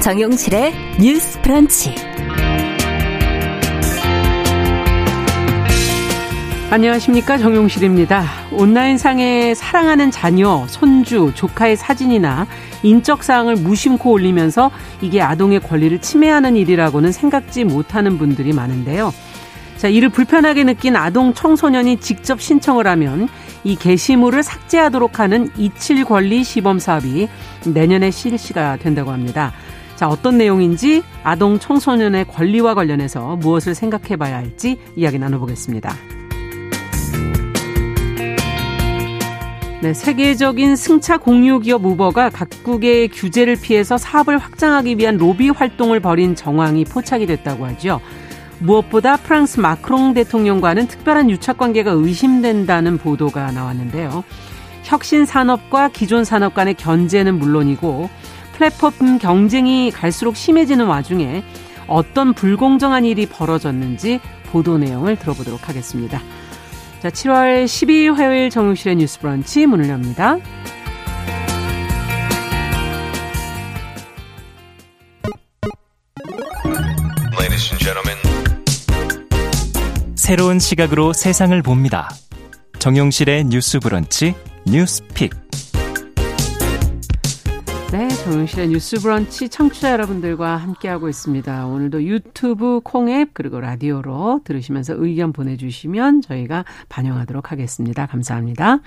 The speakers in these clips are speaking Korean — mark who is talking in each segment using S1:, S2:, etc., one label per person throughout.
S1: 정용실의 뉴스 프런치.
S2: 안녕하십니까 정용실입니다. 온라인상에 사랑하는 자녀, 손주, 조카의 사진이나 인적 사항을 무심코 올리면서 이게 아동의 권리를 침해하는 일이라고는 생각지 못하는 분들이 많은데요. 자, 이를 불편하게 느낀 아동 청소년이 직접 신청을 하면 이 게시물을 삭제하도록 하는 이칠 권리 시범 사업이 내년에 실시가 된다고 합니다. 자, 어떤 내용인지 아동 청소년의 권리와 관련해서 무엇을 생각해 봐야 할지 이야기 나눠보겠습니다. 네, 세계적인 승차 공유 기업 우버가 각국의 규제를 피해서 사업을 확장하기 위한 로비 활동을 벌인 정황이 포착이 됐다고 하죠. 무엇보다 프랑스 마크롱 대통령과는 특별한 유착 관계가 의심된다는 보도가 나왔는데요. 혁신 산업과 기존 산업 간의 견제는 물론이고 플랫폼 경쟁이 갈수록 심해지는 와중에 어떤 불공정한 일이 벌어졌는지 보도 내용을 들어보도록 하겠습니다. 자, 7월 12일 화요일 정용실의 뉴스 브런치 문을 엽니다.
S3: 새로운 시각으로 세상을 봅니다. 정용실의 뉴스 브런치 뉴스 pick.
S2: 네, 정용실의 뉴스 브런치 청취자 여러분들과 함께하고 있습니다. 오늘도 유튜브 콩앱 그리고 라디오로 들으시면서 의견 보내주시면 저희가 반영하도록 하겠습니다. 감사합니다.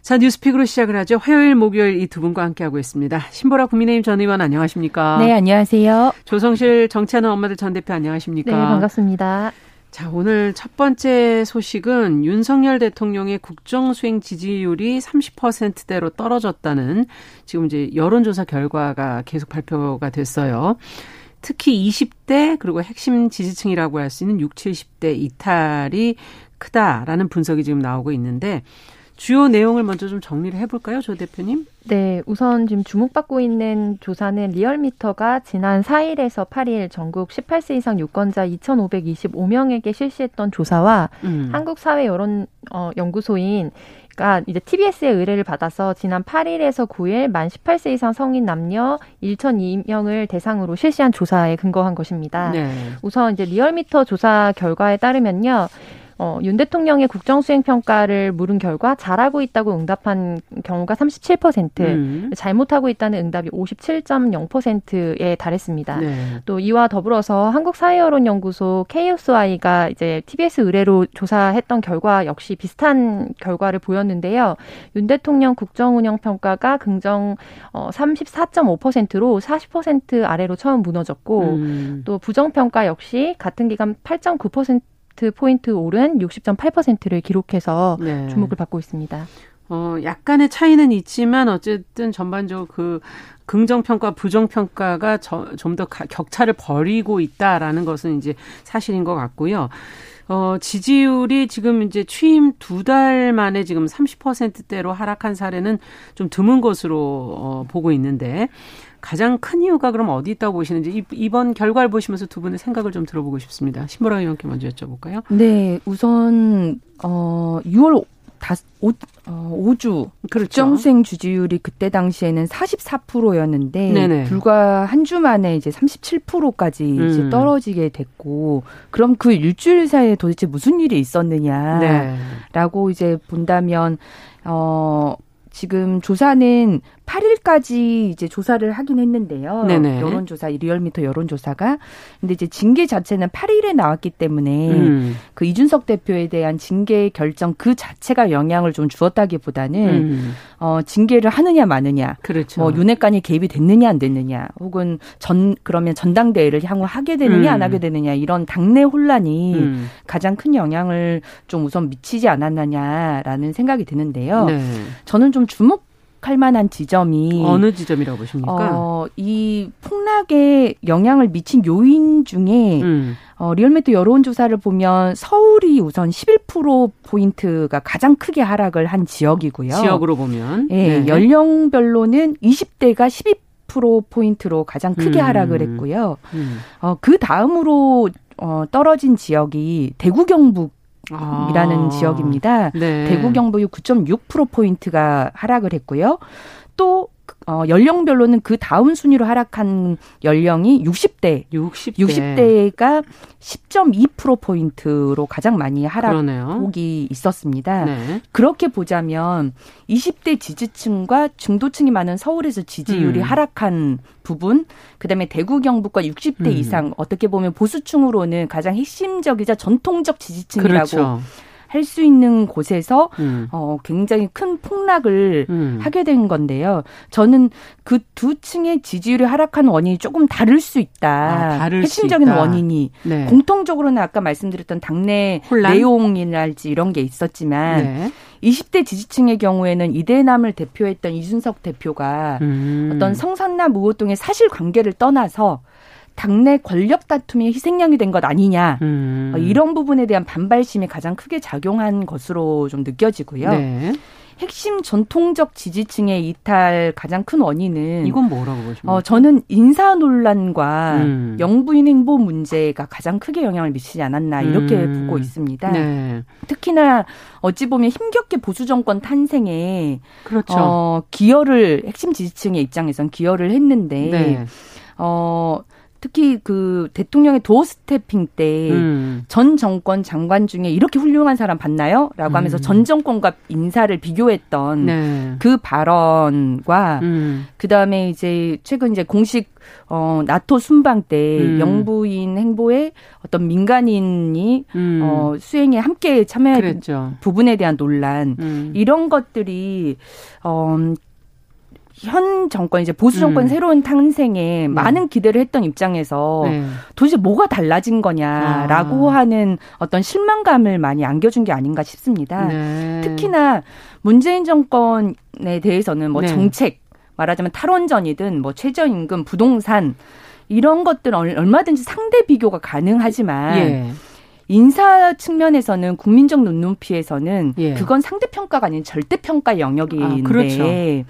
S2: 자, 뉴스pick으로 시작을 하죠. 화요일, 목요일 이 두 분과 함께하고 있습니다. 신보라 국민의힘 전 의원 안녕하십니까?
S4: 네, 안녕하세요.
S2: 조성실 정치하는 엄마들 전 대표 안녕하십니까?
S4: 네, 반갑습니다.
S2: 자, 오늘 첫 번째 소식은 윤석열 대통령의 국정 수행 지지율이 30%대로 떨어졌다는 지금 이제 여론조사 결과가 계속 발표가 됐어요. 특히 20대 그리고 핵심 지지층이라고 할 수 있는 6, 70대 이탈이 크다라는 분석이 지금 나오고 있는데 주요 내용을 먼저 좀 정리를 해볼까요, 조 대표님?
S4: 네, 우선 지금 주목받고 있는 조사는 리얼미터가 지난 4일에서 8일 전국 18세 이상 유권자 2,525명에게 실시했던 조사와 음. 한국사회 여론 어, 연구소인 가 이제 TBS의 의뢰를 받아서 지난 8일에서 9일 만 18세 이상 성인 남녀 1,002명을 대상으로 실시한 조사에 근거한 것입니다. 네. 우선 이제 리얼미터 조사 결과에 따르면요. 어, 윤 대통령의 국정 수행 평가를 물은 결과 잘하고 있다고 응답한 경우가 37%, 음. 잘못하고 있다는 응답이 57.0%에 달했습니다. 네. 또 이와 더불어서 한국사회여론연구소 KSI가 이제 TBS 의뢰로 조사했던 결과 역시 비슷한 결과를 보였는데요. 윤 대통령 국정 운영 평가가 긍정 어, 34.5%로 40% 아래로 처음 무너졌고 음. 또 부정 평가 역시 같은 기간 8.9% 포인트 오른 60.8%를 기록해서 네. 주목을 받고 있습니다.
S2: 어, 약간의 차이는 있지만 어쨌든 전반적으로 그 긍정평가, 부정평가가 좀 더 격차를 벌이고 있다라는 것은 이제 사실인 것 같고요. 어, 지지율이 지금 이제 취임 두 달 만에 지금 30%대로 하락한 사례는 좀 드문 것으로 어, 보고 있는데 가장 큰 이유가 그럼 어디 있다고 보시는지 이번 결과를 보시면서 두 분의 생각을 좀 들어보고 싶습니다. 신보라 의원께 먼저 여쭤볼까요?
S5: 네, 우선 어 6월 다, 오, 어, 5주 그렇죠. 정수행 주지율이 그때 당시에는 44%였는데 네네. 불과 한 주 만에 이제 37%까지 음. 이제 떨어지게 됐고 그럼 그 일주일 사이에 도대체 무슨 일이 있었느냐라고 네. 이제 본다면 어 지금 조사는 8일까지 이제 조사를 하긴 했는데요. 네네. 여론조사, 리얼미터 여론조사가. 근데 이제 징계 자체는 8일에 나왔기 때문에 음. 그 이준석 대표에 대한 징계 결정 그 자체가 영향을 좀 주었다기보다는 음. 어, 징계를 하느냐 마느냐. 그렇죠. 뭐 윤핵관이 개입이 됐느냐 안 됐느냐. 혹은 전, 그러면 전당대회를 향후 하게 되느냐 음. 안 하게 되느냐. 이런 당내 혼란이 음. 가장 큰 영향을 좀 우선 미치지 않았느냐라는 생각이 드는데요. 네. 저는 좀 주목 할 만한 지점이
S2: 어느 지점이라고 보십니까?
S5: 어, 이 폭락에 영향을 미친 요인 중에 음. 어, 리얼미터 여론조사를 보면 서울이 우선 11% 포인트가 가장 크게 하락을 한 지역이고요.
S2: 지역으로 보면
S5: 예, 네. 연령별로는 20대가 12% 포인트로 가장 크게 음. 하락을 했고요. 음. 어, 그 다음으로 어, 떨어진 지역이 대구 경북 이라는 아. 지역입니다. 네. 대구 경북이 9.6% 포인트가 하락을 했고요. 또 어, 연령별로는 그 다음 순위로 하락한 연령이 60대. 60대. 60대가 10.2%포인트로 가장 많이 하락폭이 있었습니다. 네. 그렇게 보자면 20대 지지층과 중도층이 많은 서울에서 지지율이 음. 하락한 부분, 그다음에 대구 경북과 60대 음. 이상 어떻게 보면 보수층으로는 가장 핵심적이자 전통적 지지층이라고 그렇죠. 할 수 있는 곳에서 음. 어, 굉장히 큰 폭락을 음. 하게 된 건데요. 저는 그 두 층의 지지율이 하락한 원인이 조금 다를 수 있다. 아, 다를 핵심적인 수 있다. 원인이 네. 공통적으로는 아까 말씀드렸던 당내 혼란? 내용이랄지 이런 게 있었지만 네. 20대 지지층의 경우에는 이대남을 대표했던 이준석 대표가 음. 어떤 성산남 무호동의 사실 관계를 떠나서 당내 권력 다툼이 희생양이 된 것 아니냐 음. 어, 이런 부분에 대한 반발심이 가장 크게 작용한 것으로 좀 느껴지고요. 네. 핵심 전통적 지지층의 이탈 가장 큰 원인은
S2: 이건 뭐라고 보십니까?
S5: 어, 저는 인사 논란과 음. 영부인 행보 문제가 가장 크게 영향을 미치지 않았나 이렇게 음. 보고 있습니다. 네. 특히나 어찌 보면 힘겹게 보수 정권 탄생에 그렇죠. 어, 기여를 핵심 지지층의 입장에선 기여를 했는데 네. 어 특히 그 대통령의 도어 스태핑 때전 음. 정권 장관 중에 이렇게 훌륭한 사람 봤나요? 라고 하면서 음. 전 정권과 인사를 비교했던 네. 그 발언과 음. 그다음에 이제 최근 이제 공식 어 나토 순방 때 음. 영부인 행보에 어떤 민간인이 음. 어 수행에 함께 참여한 부분에 대한 논란 음. 이런 것들이 어 현 정권 이제 보수 정권 음. 새로운 탄생에 네. 많은 기대를 했던 입장에서 네. 도대체 뭐가 달라진 거냐라고 아. 하는 어떤 실망감을 많이 안겨준 게 아닌가 싶습니다. 네. 특히나 문재인 정권에 대해서는 뭐 네. 정책 말하자면 탈원전이든 뭐 최저임금, 부동산 이런 것들은 얼마든지 상대 비교가 가능하지만 예. 인사 측면에서는 국민적 눈높이에서는 예. 그건 상대평가가 아닌 절대평가 영역인데 아, 그렇죠. 예.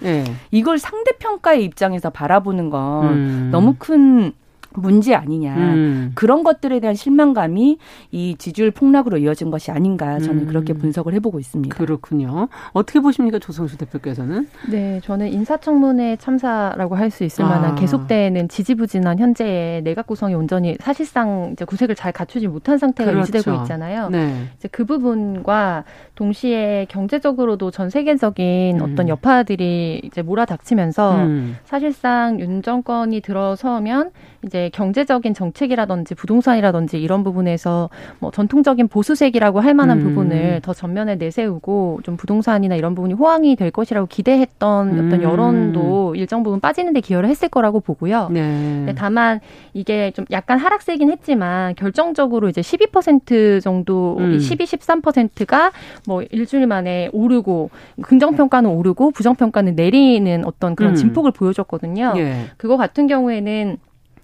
S5: 이걸 상대평가의 입장에서 바라보는 건 음. 너무 큰 문제 아니냐 음. 그런 것들에 대한 실망감이 이 지지율 폭락으로 이어진 것이 아닌가 저는 음. 그렇게 분석을 해보고 있습니다.
S2: 그렇군요. 어떻게 보십니까 조성수 대표께서는?
S4: 네, 저는 인사청문회 참사라고 할 수 있을 만한 아. 계속되는 지지부진한 현재의 내각 구성이 온전히 사실상 이제 구색을 잘 갖추지 못한 상태가 그렇죠. 유지되고 있잖아요. 네. 이제 그 부분과 동시에 경제적으로도 전 세계적인 음. 어떤 여파들이 이제 몰아닥치면서 음. 사실상 윤 정권이 들어서면 이제 경제적인 정책이라든지 부동산이라든지 이런 부분에서 뭐 전통적인 보수색이라고 할 만한 음. 부분을 더 전면에 내세우고 좀 부동산이나 이런 부분이 호황이 될 것이라고 기대했던 음. 어떤 여론도 일정 부분 빠지는데 기여를 했을 거라고 보고요. 네. 다만 이게 좀 약간 하락세긴 했지만 결정적으로 이제 12% 정도, 음. 12, 13%가 뭐 일주일 만에 오르고 긍정 평가는 오르고 부정 평가는 내리는 어떤 그런 음. 진폭을 보여줬거든요. 예. 그거 같은 경우에는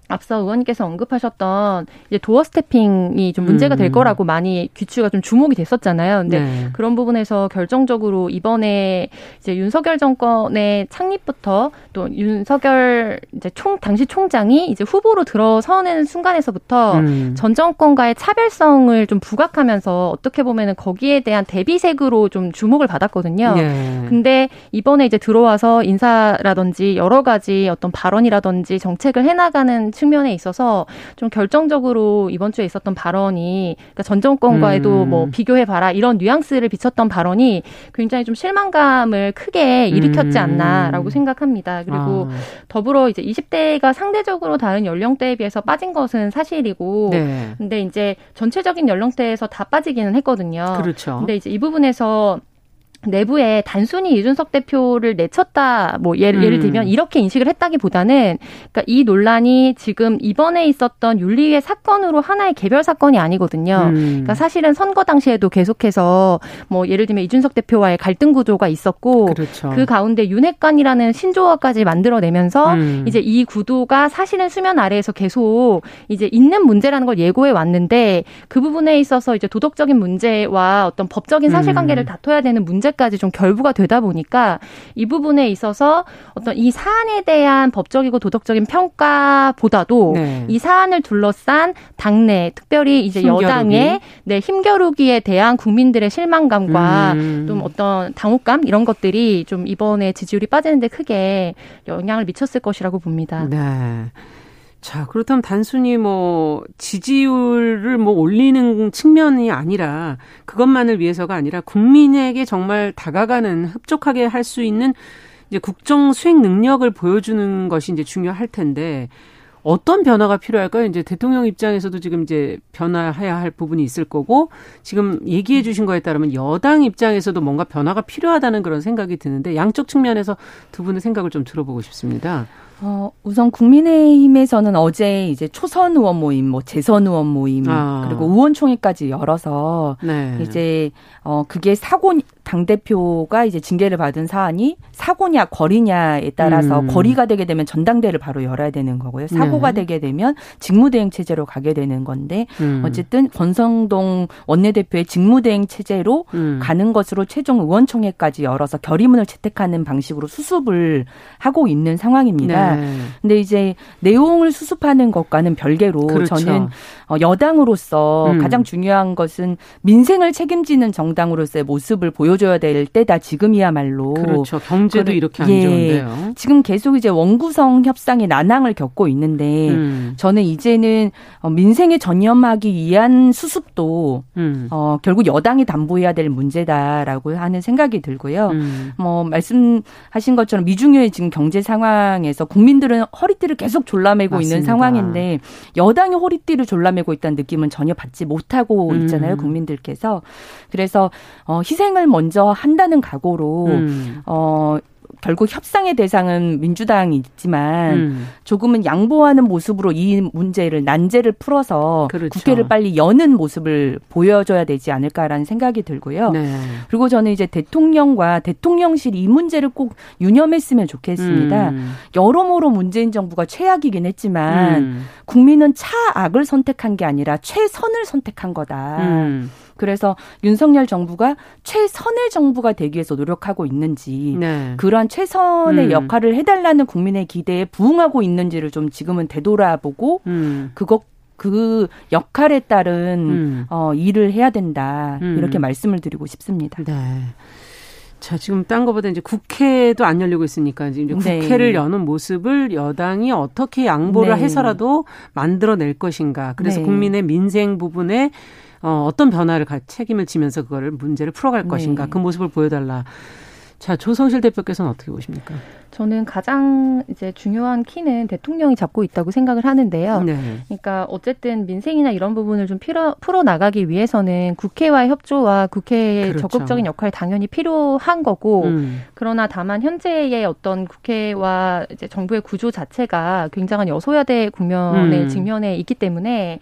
S4: 앞서 의원님께서 언급하셨던 이제 도어 스태핑이 좀 문제가 될 음. 거라고 많이 귀추가 좀 주목이 됐었잖아요. 근데 네. 그런 부분에서 결정적으로 이번에 이제 윤석열 정권의 창립부터 또 윤석열 이제 총 당시 총장이 이제 후보로 들어서는 순간에서부터 음. 전 정권과의 차별성을 좀 부각하면서 어떻게 보면은 거기에 대한 대비색으로 좀 주목을 받았거든요. 네. 근데 이번에 이제 들어와서 인사라든지 여러 가지 어떤 발언이라든지 정책을 해나가는 측면에 있어서 좀 결정적으로 이번 주에 있었던 발언이 그러니까 전 정권과에도 음. 뭐 비교해 봐라 이런 뉘앙스를 비쳤던 발언이 굉장히 좀 실망감을 크게 일으켰지 음. 않나라고 생각합니다. 그리고 아. 더불어 이제 20대가 상대적으로 다른 연령대에 비해서 빠진 것은 사실이고 네. 근데 이제 전체적인 연령대에서 다 빠지기는 했거든요. 그렇죠. 근데 이제 이 부분에서 내부에 단순히 이준석 대표를 내쳤다 뭐 예를, 음. 예를 들면 이렇게 인식을 했다기보다는 그러니까 이 논란이 지금 이번에 있었던 윤리위의 사건으로 하나의 개별 사건이 아니거든요. 음. 그러니까 사실은 선거 당시에도 계속해서 뭐 예를 들면 이준석 대표와의 갈등 구조가 있었고 그렇죠. 그 가운데 윤핵관이라는 신조어까지 만들어내면서 음. 이제 이 구도가 사실은 수면 아래에서 계속 이제 있는 문제라는 걸 예고해 왔는데 그 부분에 있어서 이제 도덕적인 문제와 어떤 법적인 사실관계를 음. 다퉈야 되는 문제 문제까지 좀 결부가 되다 보니까 이 부분에 있어서 어떤 이 사안에 대한 법적이고 도덕적인 평가보다도 네. 이 사안을 둘러싼 당내 특별히 이제 힘겨루기. 여당의 네, 힘겨루기에 대한 국민들의 실망감과 음. 좀 어떤 당혹감 이런 것들이 좀 이번에 지지율이 빠지는데 크게 영향을 미쳤을 것이라고 봅니다.
S2: 네. 자, 그렇다면 단순히 뭐 지지율을 뭐 올리는 측면이 아니라 그것만을 위해서가 아니라 국민에게 정말 다가가는 흡족하게 할 수 있는 이제 국정 수행 능력을 보여주는 것이 이제 중요할 텐데 어떤 변화가 필요할까요? 이제 대통령 입장에서도 지금 이제 변화해야 할 부분이 있을 거고 지금 얘기해 주신 거에 따르면 여당 입장에서도 뭔가 변화가 필요하다는 그런 생각이 드는데 양쪽 측면에서 두 분의 생각을 좀 들어보고 싶습니다.
S5: 어, 우선 국민의힘에서는 어제 이제 초선 의원 모임, 뭐 재선 의원 모임, 아. 그리고 의원총회까지 열어서 네. 이제 어 그게 사고 당 대표가 이제 징계를 받은 사안이 사고냐 거리냐에 따라서 음. 거리가 되게 되면 전당대를 바로 열어야 되는 거고요. 사고가 네. 되게 되면 직무대행 체제로 가게 되는 건데 음. 어쨌든 권성동 원내대표의 직무대행 체제로 음. 가는 것으로 최종 의원총회까지 열어서 결의문을 채택하는 방식으로 수습을 하고 있는 상황입니다. 네. 근데 이제 내용을 수습하는 것과는 별개로 그렇죠. 저는 어, 여당으로서 음. 가장 중요한 것은 민생을 책임지는 정당으로서의 모습을 보여줘야 될 때다 지금이야말로.
S2: 그렇죠. 경제도 그, 이렇게 안 예, 좋은데요.
S5: 지금 계속 이제 원구성 협상의 난항을 겪고 있는데 음. 저는 이제는 어, 민생에 전념하기 위한 수습도 음. 어, 결국 여당이 담보해야 될 문제다라고 하는 생각이 들고요. 음. 뭐 말씀하신 것처럼 미중요의 지금 경제 상황에서 국민들은 허리띠를 계속 졸라매고 맞습니다. 있는 상황인데 여당이 허리띠를 졸라매고 있다는 느낌은 전혀 받지 못하고 음. 있잖아요, 음. 국민들께서. 그래서 어 희생을 먼저 한다는 각오로 음. 어 결국 협상의 대상은 민주당이 있지만 음. 조금은 양보하는 모습으로 이 문제를 난제를 풀어서 그렇죠. 국회를 빨리 여는 모습을 보여줘야 되지 않을까라는 생각이 들고요. 네. 그리고 저는 이제 대통령과 대통령실 이 문제를 꼭 유념했으면 좋겠습니다. 음. 여러모로 문재인 정부가 최악이긴 했지만 음. 국민은 차악을 선택한 게 아니라 최선을 선택한 거다. 음. 그래서 윤석열 정부가 최선의 정부가 되기 위해서 노력하고 있는지 네. 그러한 최선의 음. 역할을 해달라는 국민의 기대에 부응하고 있는지를 좀 지금은 되돌아보고 음. 그것 그 역할에 따른 음. 어, 일을 해야 된다 음. 이렇게 말씀을 드리고 싶습니다. 네.
S2: 자, 지금 딴 거보다 이제 국회도 안 열리고 있으니까 이제 네. 국회를 여는 모습을 여당이 어떻게 양보를 네. 해서라도 만들어낼 것인가. 그래서 네. 국민의 민생 부분에 어, 어떤 변화를 가, 책임을 지면서 그거를 문제를 풀어갈 것인가 네. 그 모습을 보여달라. 자 조성실 대표께서는 어떻게 보십니까?
S4: 저는 가장 이제 중요한 키는 대통령이 잡고 있다고 생각을 하는데요. 네. 그러니까 어쨌든 민생이나 이런 부분을 좀 풀어, 풀어 나가기 위해서는 국회와의 협조와 국회의 그렇죠. 적극적인 역할이 당연히 필요한 거고, 음. 그러나 다만 현재의 어떤 국회와 이제 정부의 구조 자체가 굉장한 여소야대 국면에 음. 직면해 있기 때문에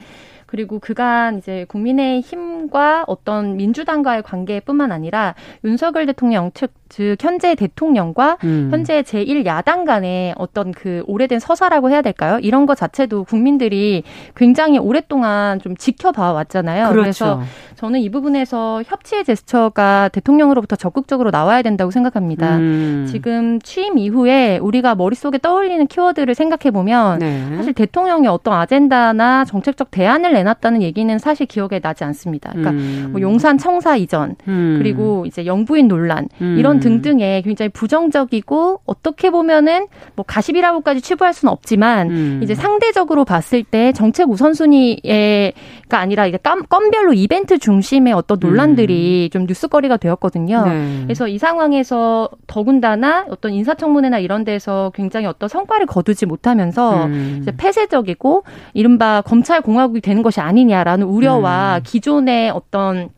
S4: 그리고 그간 이제 국민의 힘과 어떤 민주당과의 관계뿐만 아니라 윤석열 대통령 측 즉 현재 대통령과 음. 현재 제1야당 간의 어떤 그 오래된 서사라고 해야 될까요? 이런 것 자체도 국민들이 굉장히 오랫동안 좀 지켜봐 왔잖아요. 그렇죠. 그래서 저는 이 부분에서 협치의 제스처가 대통령으로부터 적극적으로 나와야 된다고 생각합니다. 음. 지금 취임 이후에 우리가 머릿속에 떠올리는 키워드를 생각해 보면 네. 사실 대통령이 어떤 아젠다나 정책적 대안을 내놨다는 얘기는 사실 기억에 나지 않습니다. 그러니까 음. 뭐 용산 청사 이전 음. 그리고 이제 영부인 논란 음. 이런 등등의 굉장히 부정적이고 어떻게 보면은 뭐 가십이라고까지 치부할 수는 없지만 음. 이제 상대적으로 봤을 때 정책 우선순위가 아니라 이게 건별로 이벤트 중심의 어떤 논란들이 음. 좀 뉴스거리가 되었거든요. 네. 그래서 이 상황에서 더군다나 어떤 인사청문회나 이런 데서 굉장히 어떤 성과를 거두지 못하면서 음. 이제 폐쇄적이고 이른바 검찰 공화국이 되는 것이 아니냐라는 우려와 음. 기존의 어떤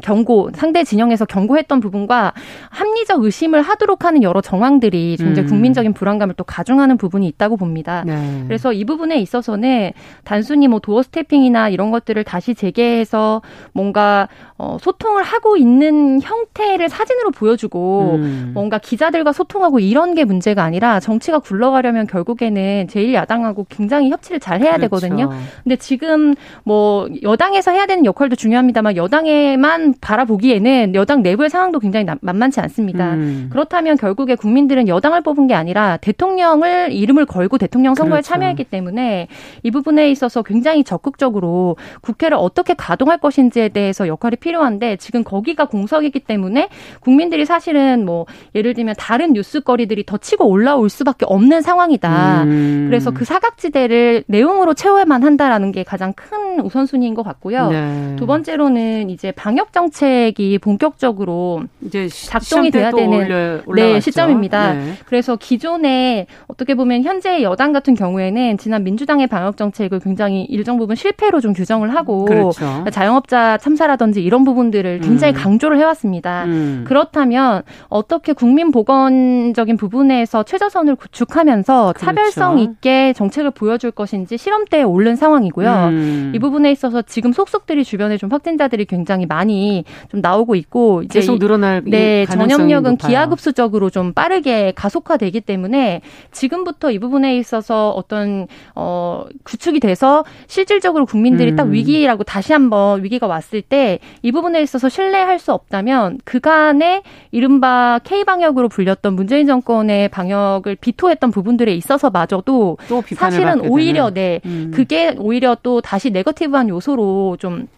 S4: 경고 상대 진영에서 경고했던 부분과 합리적 의심을 하도록 하는 여러 정황들이 굉장히 음. 국민적인 불안감을 또 가중하는 부분이 있다고 봅니다. 네. 그래서 이 부분에 있어서는 단순히 뭐 도어 스태핑이나 이런 것들을 다시 재개해서 뭔가 어, 소통을 하고 있는 형태를 사진으로 보여주고 음. 뭔가 기자들과 소통하고 이런 게 문제가 아니라 정치가 굴러가려면 결국에는 제1야당하고 굉장히 협치를 잘 해야 그렇죠. 되거든요. 근데 지금 뭐 여당에서 해야 되는 역할도 중요합니다만 여당에만 지금 바라보기에는 여당 내부의 상황도 굉장히 만만치 않습니다. 음. 그렇다면 결국에 국민들은 여당을 뽑은 게 아니라 대통령을 이름을 걸고 대통령 선거에 그렇죠. 참여했기 때문에 이 부분에 있어서 굉장히 적극적으로 국회를 어떻게 가동할 것인지에 대해서 역할이 필요한데 지금 거기가 공석이기 때문에 국민들이 사실은 뭐 예를 들면 다른 뉴스거리들이 더 치고 올라올 수밖에 없는 상황이다. 음. 그래서 그 사각지대를 내용으로 채워야만 한다라는 게 가장 큰 우선순위인 것 같고요. 네. 두 번째로는 이제 방역 정책이 본격적으로 이제 작동이 돼야 되는 올려, 네, 시점입니다. 네. 그래서 기존에 어떻게 보면 현재 여당 같은 경우에는 지난 민주당의 방역 정책을 굉장히 일정 부분 실패로 좀 규정을 하고 그렇죠. 자영업자 참사라든지 이런 부분들을 굉장히 음. 강조를 해왔습니다. 음. 그렇다면 어떻게 국민 보건적인 부분에서 최저선을 구축하면서 그렇죠. 차별성 있게 정책을 보여줄 것인지 시험대에 오른 상황이고요. 음. 이 부분에 있어서 지금 속속들이 주변에 좀 확진자들이 굉장히 많이 좀 나오고 있고
S2: 이제 계속 늘어날
S4: 네 전염력은 기하급수적으로 좀 빠르게 가속화되기 때문에 지금부터 이 부분에 있어서 어떤 어 구축이 돼서 실질적으로 국민들이 음. 딱 위기라고 다시 한번 위기가 왔을 때 이 부분에 있어서 신뢰할 수 없다면 그간에 이른바 K 방역으로 불렸던 문재인 정권의 방역을 비토했던 부분들에 있어서 마저도 사실은 오히려 네 음. 그게 오히려 또 다시 네거티브한 요소로 좀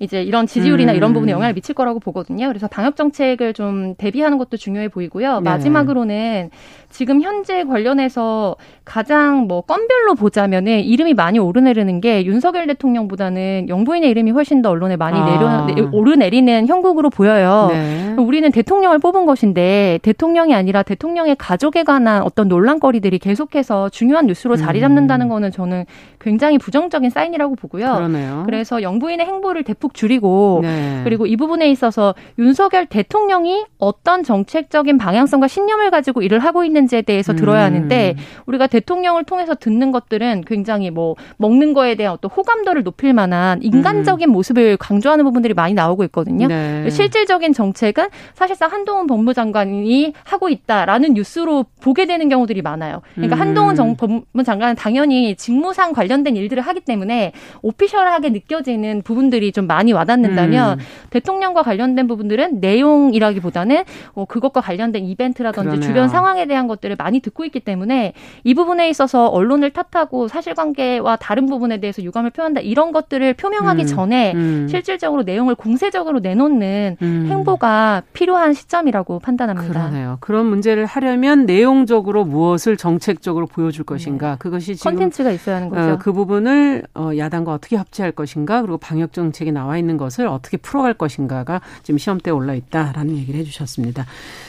S4: 이제 이런 지지율이나 음. 이런 부분에 영향을 미칠 거라고 보거든요. 그래서 방역 정책을 좀 대비하는 것도 중요해 보이고요. 네. 마지막으로는 지금 현재 관련해서 가장 뭐 건별로 보자면은 이름이 많이 오르내리는 게 윤석열 대통령보다는 영부인의 이름이 훨씬 더 언론에 많이 아. 내려 오르내리는 형국으로 보여요. 네. 우리는 대통령을 뽑은 것인데 대통령이 아니라 대통령의 가족에 관한 어떤 논란거리들이 계속해서 중요한 뉴스로 자리 잡는다는 음. 거는 저는 굉장히 부정적인 사인이라고 보고요.
S2: 그러네요.
S4: 그래서 영부인의 행보를 대폭 줄이고 네. 그리고 이 부분에 있어서 윤석열 대통령이 어떤 정책적인 방향성과 신념을 가지고 일을 하고 있는지에 대해서 들어야 음. 하는데 우리가 대통령을 통해서 듣는 것들은 굉장히 뭐 먹는 거에 대한 어떤 호감도를 높일 만한 인간적인 음. 모습을 강조하는 부분들이 많이 나오고 있거든요. 네. 실질적인 정책은 사실상 한동훈 법무장관이 하고 있다라는 뉴스로 보게 되는 경우들이 많아요. 그러니까 음. 한동훈 정, 법무장관은 당연히 직무상 관련된 일들을 하기 때문에 오피셜하게 느껴지는 부분들이 좀 많이 와닿는다면 음. 대통령과 관련된 부분들은 내용이라기보다는 어, 그것과 관련된 이벤트라든지 그러네요. 주변 상황에 대한 것들을 많이 듣고 있기 때문에 이 부분에 있어서 언론을 탓하고 사실관계와 다른 부분에 대해서 유감을 표한다 이런 것들을 표명하기 음. 전에 음. 실질적으로 내용을 공세적으로 내놓는 음. 행보가 필요한 시점이라고 판단합니다.
S2: 그러네요. 그런 문제를 하려면 내용적으로 무엇을 정책적으로 보여줄 것인가 네. 그것이 지금
S4: 컨텐츠가 있어야 하는 거죠.
S2: 어, 그 부분을 어, 야당과 어떻게 합치할 것인가 그리고 방역 정책이 나와 있는 것을 어떻게 풀어갈 것인가가 지금 시험대에 올라 있다라는 얘기를 해주셨습니다.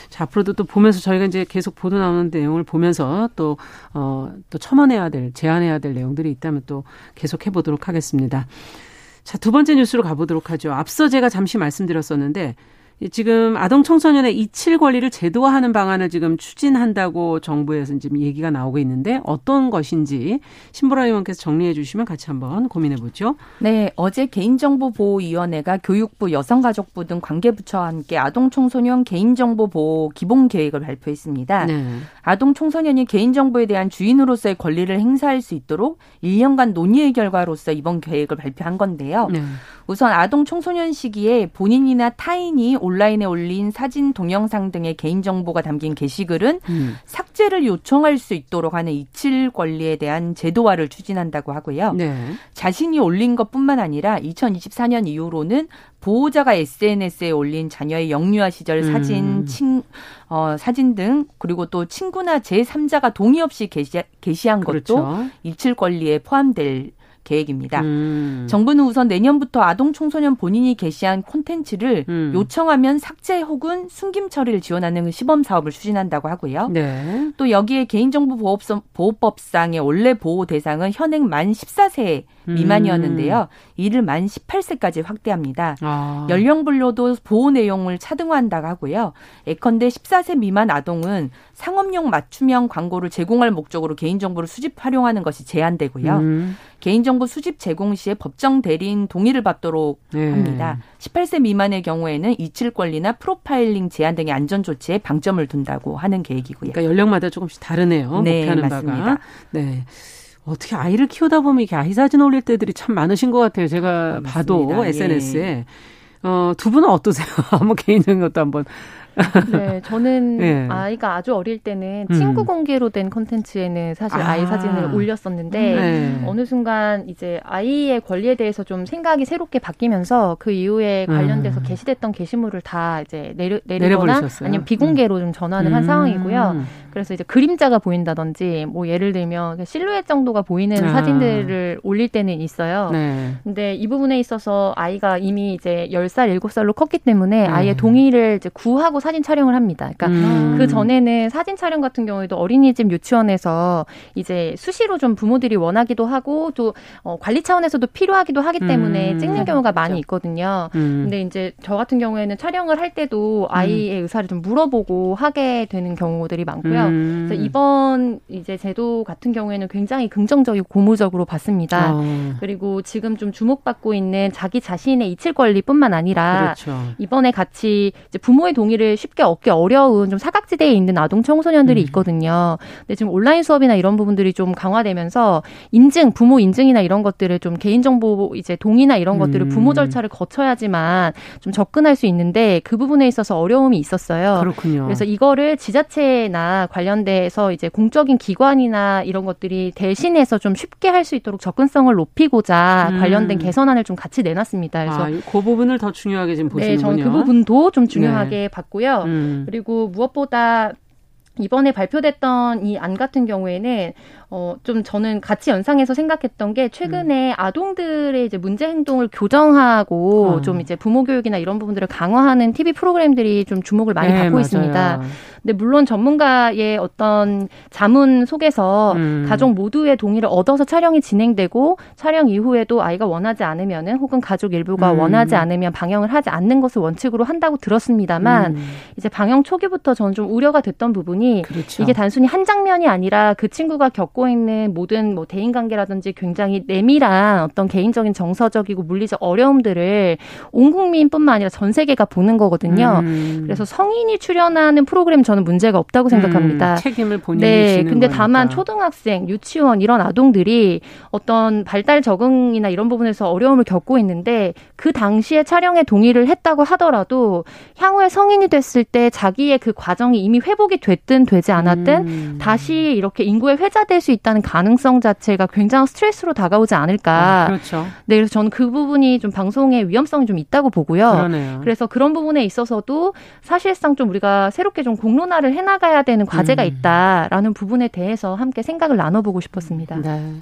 S2: 자, 앞으로도 또 보면서 저희가 이제 계속 보도 나오는 내용을 보면서 또, 어, 또 첨언해야 될, 제안해야 될 내용들이 있다면 또 계속 해보도록 하겠습니다. 자, 두 번째 뉴스로 가보도록 하죠. 앞서 제가 잠시 말씀드렸었는데 지금 아동 청소년의 이칠 권리를 제도화하는 방안을 지금 추진한다고 정부에서 지금 얘기가 나오고 있는데 어떤 것인지 신보라 의원께서 정리해 주시면 같이 한번 고민해 보죠.
S5: 네, 어제 개인정보보호위원회가 교육부, 여성가족부 등 관계부처와 함께 아동 청소년 개인정보 보호 기본 계획을 발표했습니다. 네. 아동 청소년이 개인정보에 대한 주인으로서의 권리를 행사할 수 있도록 1년간 논의의 결과로서 이번 계획을 발표한 건데요. 네. 우선 아동 청소년 시기에 본인이나 타인이 온라인에 올린 사진, 동영상 등의 개인정보가 담긴 게시글은 음. 삭제를 요청할 수 있도록 하는 이칠 권리에 대한 제도화를 추진한다고 하고요. 네. 자신이 올린 것뿐만 아니라 2024년 이후로는 보호자가 SNS에 올린 자녀의 영유아 시절 사진, 음. 친, 어, 사진 등 그리고 또 친구나 제3자가 동의 없이 게시, 게시한 것도 그렇죠. 이칠 권리에 포함될 계획입니다. 음. 정부는 우선 내년부터 아동 청소년 본인이 게시한 콘텐츠를 음. 요청하면 삭제 혹은 숨김 처리를 지원하는 시범 사업을 추진한다고 하고요. 네. 또 여기에 개인정보 보호법상의 원래 보호 대상은 현행 만 14세 미만이었는데요. 음. 이를 만 18세까지 확대합니다. 아. 연령별로도 보호 내용을 차등화한다고 하고요. 예컨대 14세 미만 아동은 상업용 맞춤형 광고를 제공할 목적으로 개인정보를 수집 활용하는 것이 제한되고요. 음. 개인정보 수집 제공 시에 법정 대리인 동의를 받도록 네. 합니다. 18세 미만의 경우에는 이칠 권리나 프로파일링 제한 등의 안전 조치에 방점을 둔다고 하는 계획이고요.
S2: 그러니까 연령마다 조금씩 다르네요.
S5: 네, 목표하는 맞습니다. 바가. 네.
S2: 어떻게 아이를 키우다 보면 이렇게 아이 사진 올릴 때들이 참 많으신 것 같아요. 제가 맞습니다. 봐도 SNS에. 예. 어, 두 분은 어떠세요? 한번 개인적인 것도 한번
S4: 네, 저는 네. 아이가 아주 어릴 때는 친구 음. 공개로 된 콘텐츠에는 사실 아. 이 사진을 올렸었는데 네. 어느 순간 이제 아이의 권리에 대해서 좀 생각이 새롭게 바뀌면서 그 이후에 관련돼서 음. 게시됐던 게시물을 다 이제 내려, 내리거나 아니면 비공개로 음. 좀 전환을 한 음. 상황이고요. 그래서 이제 그림자가 보인다든지 뭐 예를 들면 실루엣 정도가 보이는 아. 사진들을 올릴 때는 있어요. 네. 근데 이 부분에 있어서 아이가 이미 이제 10살, 7살로 컸기 때문에 아이의 동의를 이제 구하고 사진 촬영을 합니다. 그러니까 음. 그 전에는 사진 촬영 같은 경우에도 어린이집 유치원에서 이제 수시로 좀 부모들이 원하기도 하고 또 어, 관리 차원에서도 필요하기도 하기 때문에 음. 찍는 경우가 많이 있거든요. 음. 근데 이제 저 같은 경우에는 촬영을 할 때도 아이의 음. 의사를 좀 물어보고 하게 되는 경우들이 많고요. 음. 그래서 이번 이제 제도 같은 경우에는 굉장히 긍정적이고 고무적으로 봤습니다. 어. 그리고 지금 좀 주목받고 있는 자기 자신의 이칠 권리뿐만 아니라 그렇죠. 이번에 같이 이제 부모의 동의를 쉽게 얻기 어려운 좀 사각지대에 있는 아동 청소년들이 음. 있거든요. 근데 지금 온라인 수업이나 이런 부분들이 좀 강화되면서 인증, 부모 인증이나 이런 것들을 좀 개인정보 이제 동의나 이런 것들을 부모 음. 절차를 거쳐야지만 좀 접근할 수 있는데 그 부분에 있어서 어려움이 있었어요.
S2: 그렇군요.
S4: 그래서 이거를 지자체나 관련돼서 이제 공적인 기관이나 이런 것들이 대신해서 좀 쉽게 할 수 있도록 접근성을 높이고자 음. 관련된 개선안을 좀 같이 내놨습니다.
S2: 그래서 아, 그 부분을 더 중요하게 지금 보시는군요. 네,
S4: 저는 그 부분도 좀 중요하게 네. 봤고요. 음. 그리고 무엇보다 이번에 발표됐던 이 안 같은 경우에는 어, 좀 저는 같이 연상해서 생각했던 게 최근에 음. 아동들의 이제 문제 행동을 교정하고 어. 좀 이제 부모 교육이나 이런 부분들을 강화하는 TV 프로그램들이 좀 주목을 많이 네, 받고 맞아요. 있습니다. 근데 물론 전문가의 어떤 자문 속에서 음. 가족 모두의 동의를 얻어서 촬영이 진행되고 촬영 이후에도 아이가 원하지 않으면은 혹은 가족 일부가 음. 원하지 않으면 방영을 하지 않는 것을 원칙으로 한다고 들었습니다만 음. 이제 방영 초기부터 저는 좀 우려가 됐던 부분이 그렇죠. 이게 단순히 한 장면이 아니라 그 친구가 겪고 있는 모든 뭐 대인 관계라든지 굉장히 내밀한 어떤 개인적인 정서적이고 물리적 어려움들을 온 국민뿐만 아니라 전 세계가 보는 거거든요. 음. 그래서 성인이 출연하는 프로그램 전 저는 문제가 없다고 생각합니다. 음,
S2: 책임을 본인이 네, 지는
S4: 근데
S2: 거니까.
S4: 다만 초등학생, 유치원 이런 아동들이 어떤 발달 적응이나 이런 부분에서 어려움을 겪고 있는데 그 당시에 촬영에 동의를 했다고 하더라도 향후에 성인이 됐을 때 자기의 그 과정이 이미 회복이 됐든 되지 않았든 음. 다시 이렇게 인구에 회자될 수 있다는 가능성 자체가 굉장한 스트레스로 다가오지 않을까.
S2: 아, 그렇죠.
S4: 네, 그래서 저는 그 부분이 좀 방송의 위험성이 좀 있다고 보고요.
S2: 그러네요.
S4: 그래서 그런 부분에 있어서도 사실상 좀 우리가 새롭게 좀 공론 변화를 해나가야 되는 과제가 음. 있다라는 부분에 대해서 함께 생각을 나눠보고 싶었습니다.
S2: 네.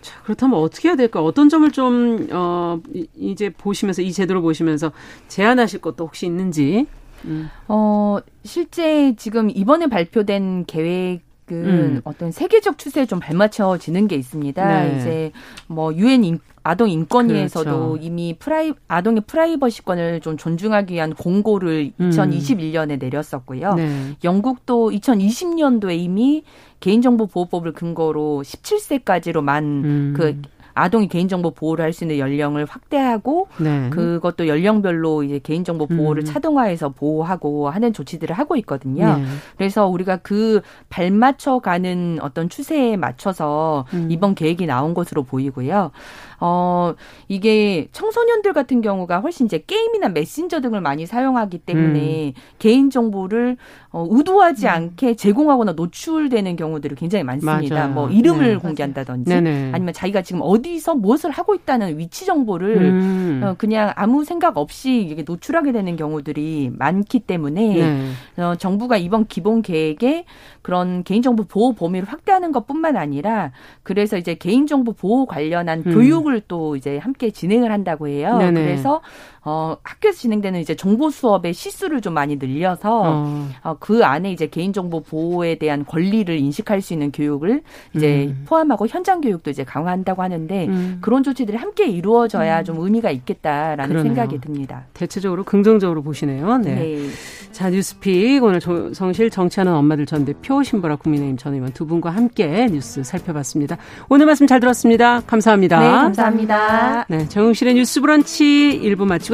S2: 자, 그렇다면 어떻게 해야 될까? 어떤 점을 좀, 어, 이제 보시면서, 이 제도를 보시면서 제안하실 것도 혹시 있는지?
S5: 음. 어, 실제 지금 이번에 발표된 계획 은 음. 어떤 세계적 추세에 좀 발맞춰지는 게 있습니다. 네. 이제 뭐 유엔 아동 인권위에서도 그렇죠. 이미 프라이 아동의 프라이버시권을 좀 존중하기 위한 공고를 음. 2021년에 내렸었고요. 네. 영국도 2020년도에 이미 개인정보 보호법을 근거로 17세까지로 만그 음. 아동이 개인정보 보호를 할 수 있는 연령을 확대하고 네. 그것도 연령별로 이제 개인정보 보호를 음. 차등화해서 보호하고 하는 조치들을 하고 있거든요. 네. 그래서 우리가 그 발맞춰 가는 어떤 추세에 맞춰서 음. 이번 계획이 나온 것으로 보이고요. 어, 이게 청소년들 같은 경우가 훨씬 이제 게임이나 메신저 등을 많이 사용하기 때문에 음. 개인 정보를 어, 의도하지 음. 않게 제공하거나 노출되는 경우들이 굉장히 많습니다. 맞아요. 뭐 이름을 네. 공개한다든지 네네. 아니면 자기가 지금 어디서 무엇을 하고 있다는 위치 정보를 음. 어, 그냥 아무 생각 없이 이게 노출하게 되는 경우들이 많기 때문에 네. 어, 정부가 이번 기본 계획에 그런 개인정보 보호 범위를 확대하는 것뿐만 아니라 그래서 이제 개인정보 보호 관련한 음. 교육을 또 이제 함께 진행을 한다고 해요. 네네. 그래서 어, 학교에서 진행되는 이제 정보 수업의 시수를 좀 많이 늘려서 어. 어, 그 안에 이제 개인정보 보호에 대한 권리를 인식할 수 있는 교육을 이제 음. 포함하고 현장 교육도 이제 강화한다고 하는데 음. 그런 조치들이 함께 이루어져야 음. 좀 의미가 있겠다라는 그러네요. 생각이 듭니다.
S2: 대체적으로 긍정적으로 보시네요. 네. 네. 자 뉴스픽 오늘 성실 정치하는 엄마들 전 대표 신보라 국민의힘 전 의원 두 분과 함께 뉴스 살펴봤습니다. 오늘 말씀 잘 들었습니다. 감사합니다.
S4: 네, 감사합니다.
S2: 네, 정용실의 뉴스 브런치 1부 마치고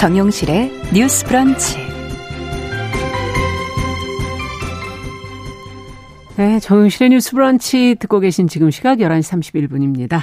S1: 정용실의 뉴스 브런치.
S2: 네, 정용실의 뉴스 브런치 듣고 계신 지금 시각 11시 31분입니다.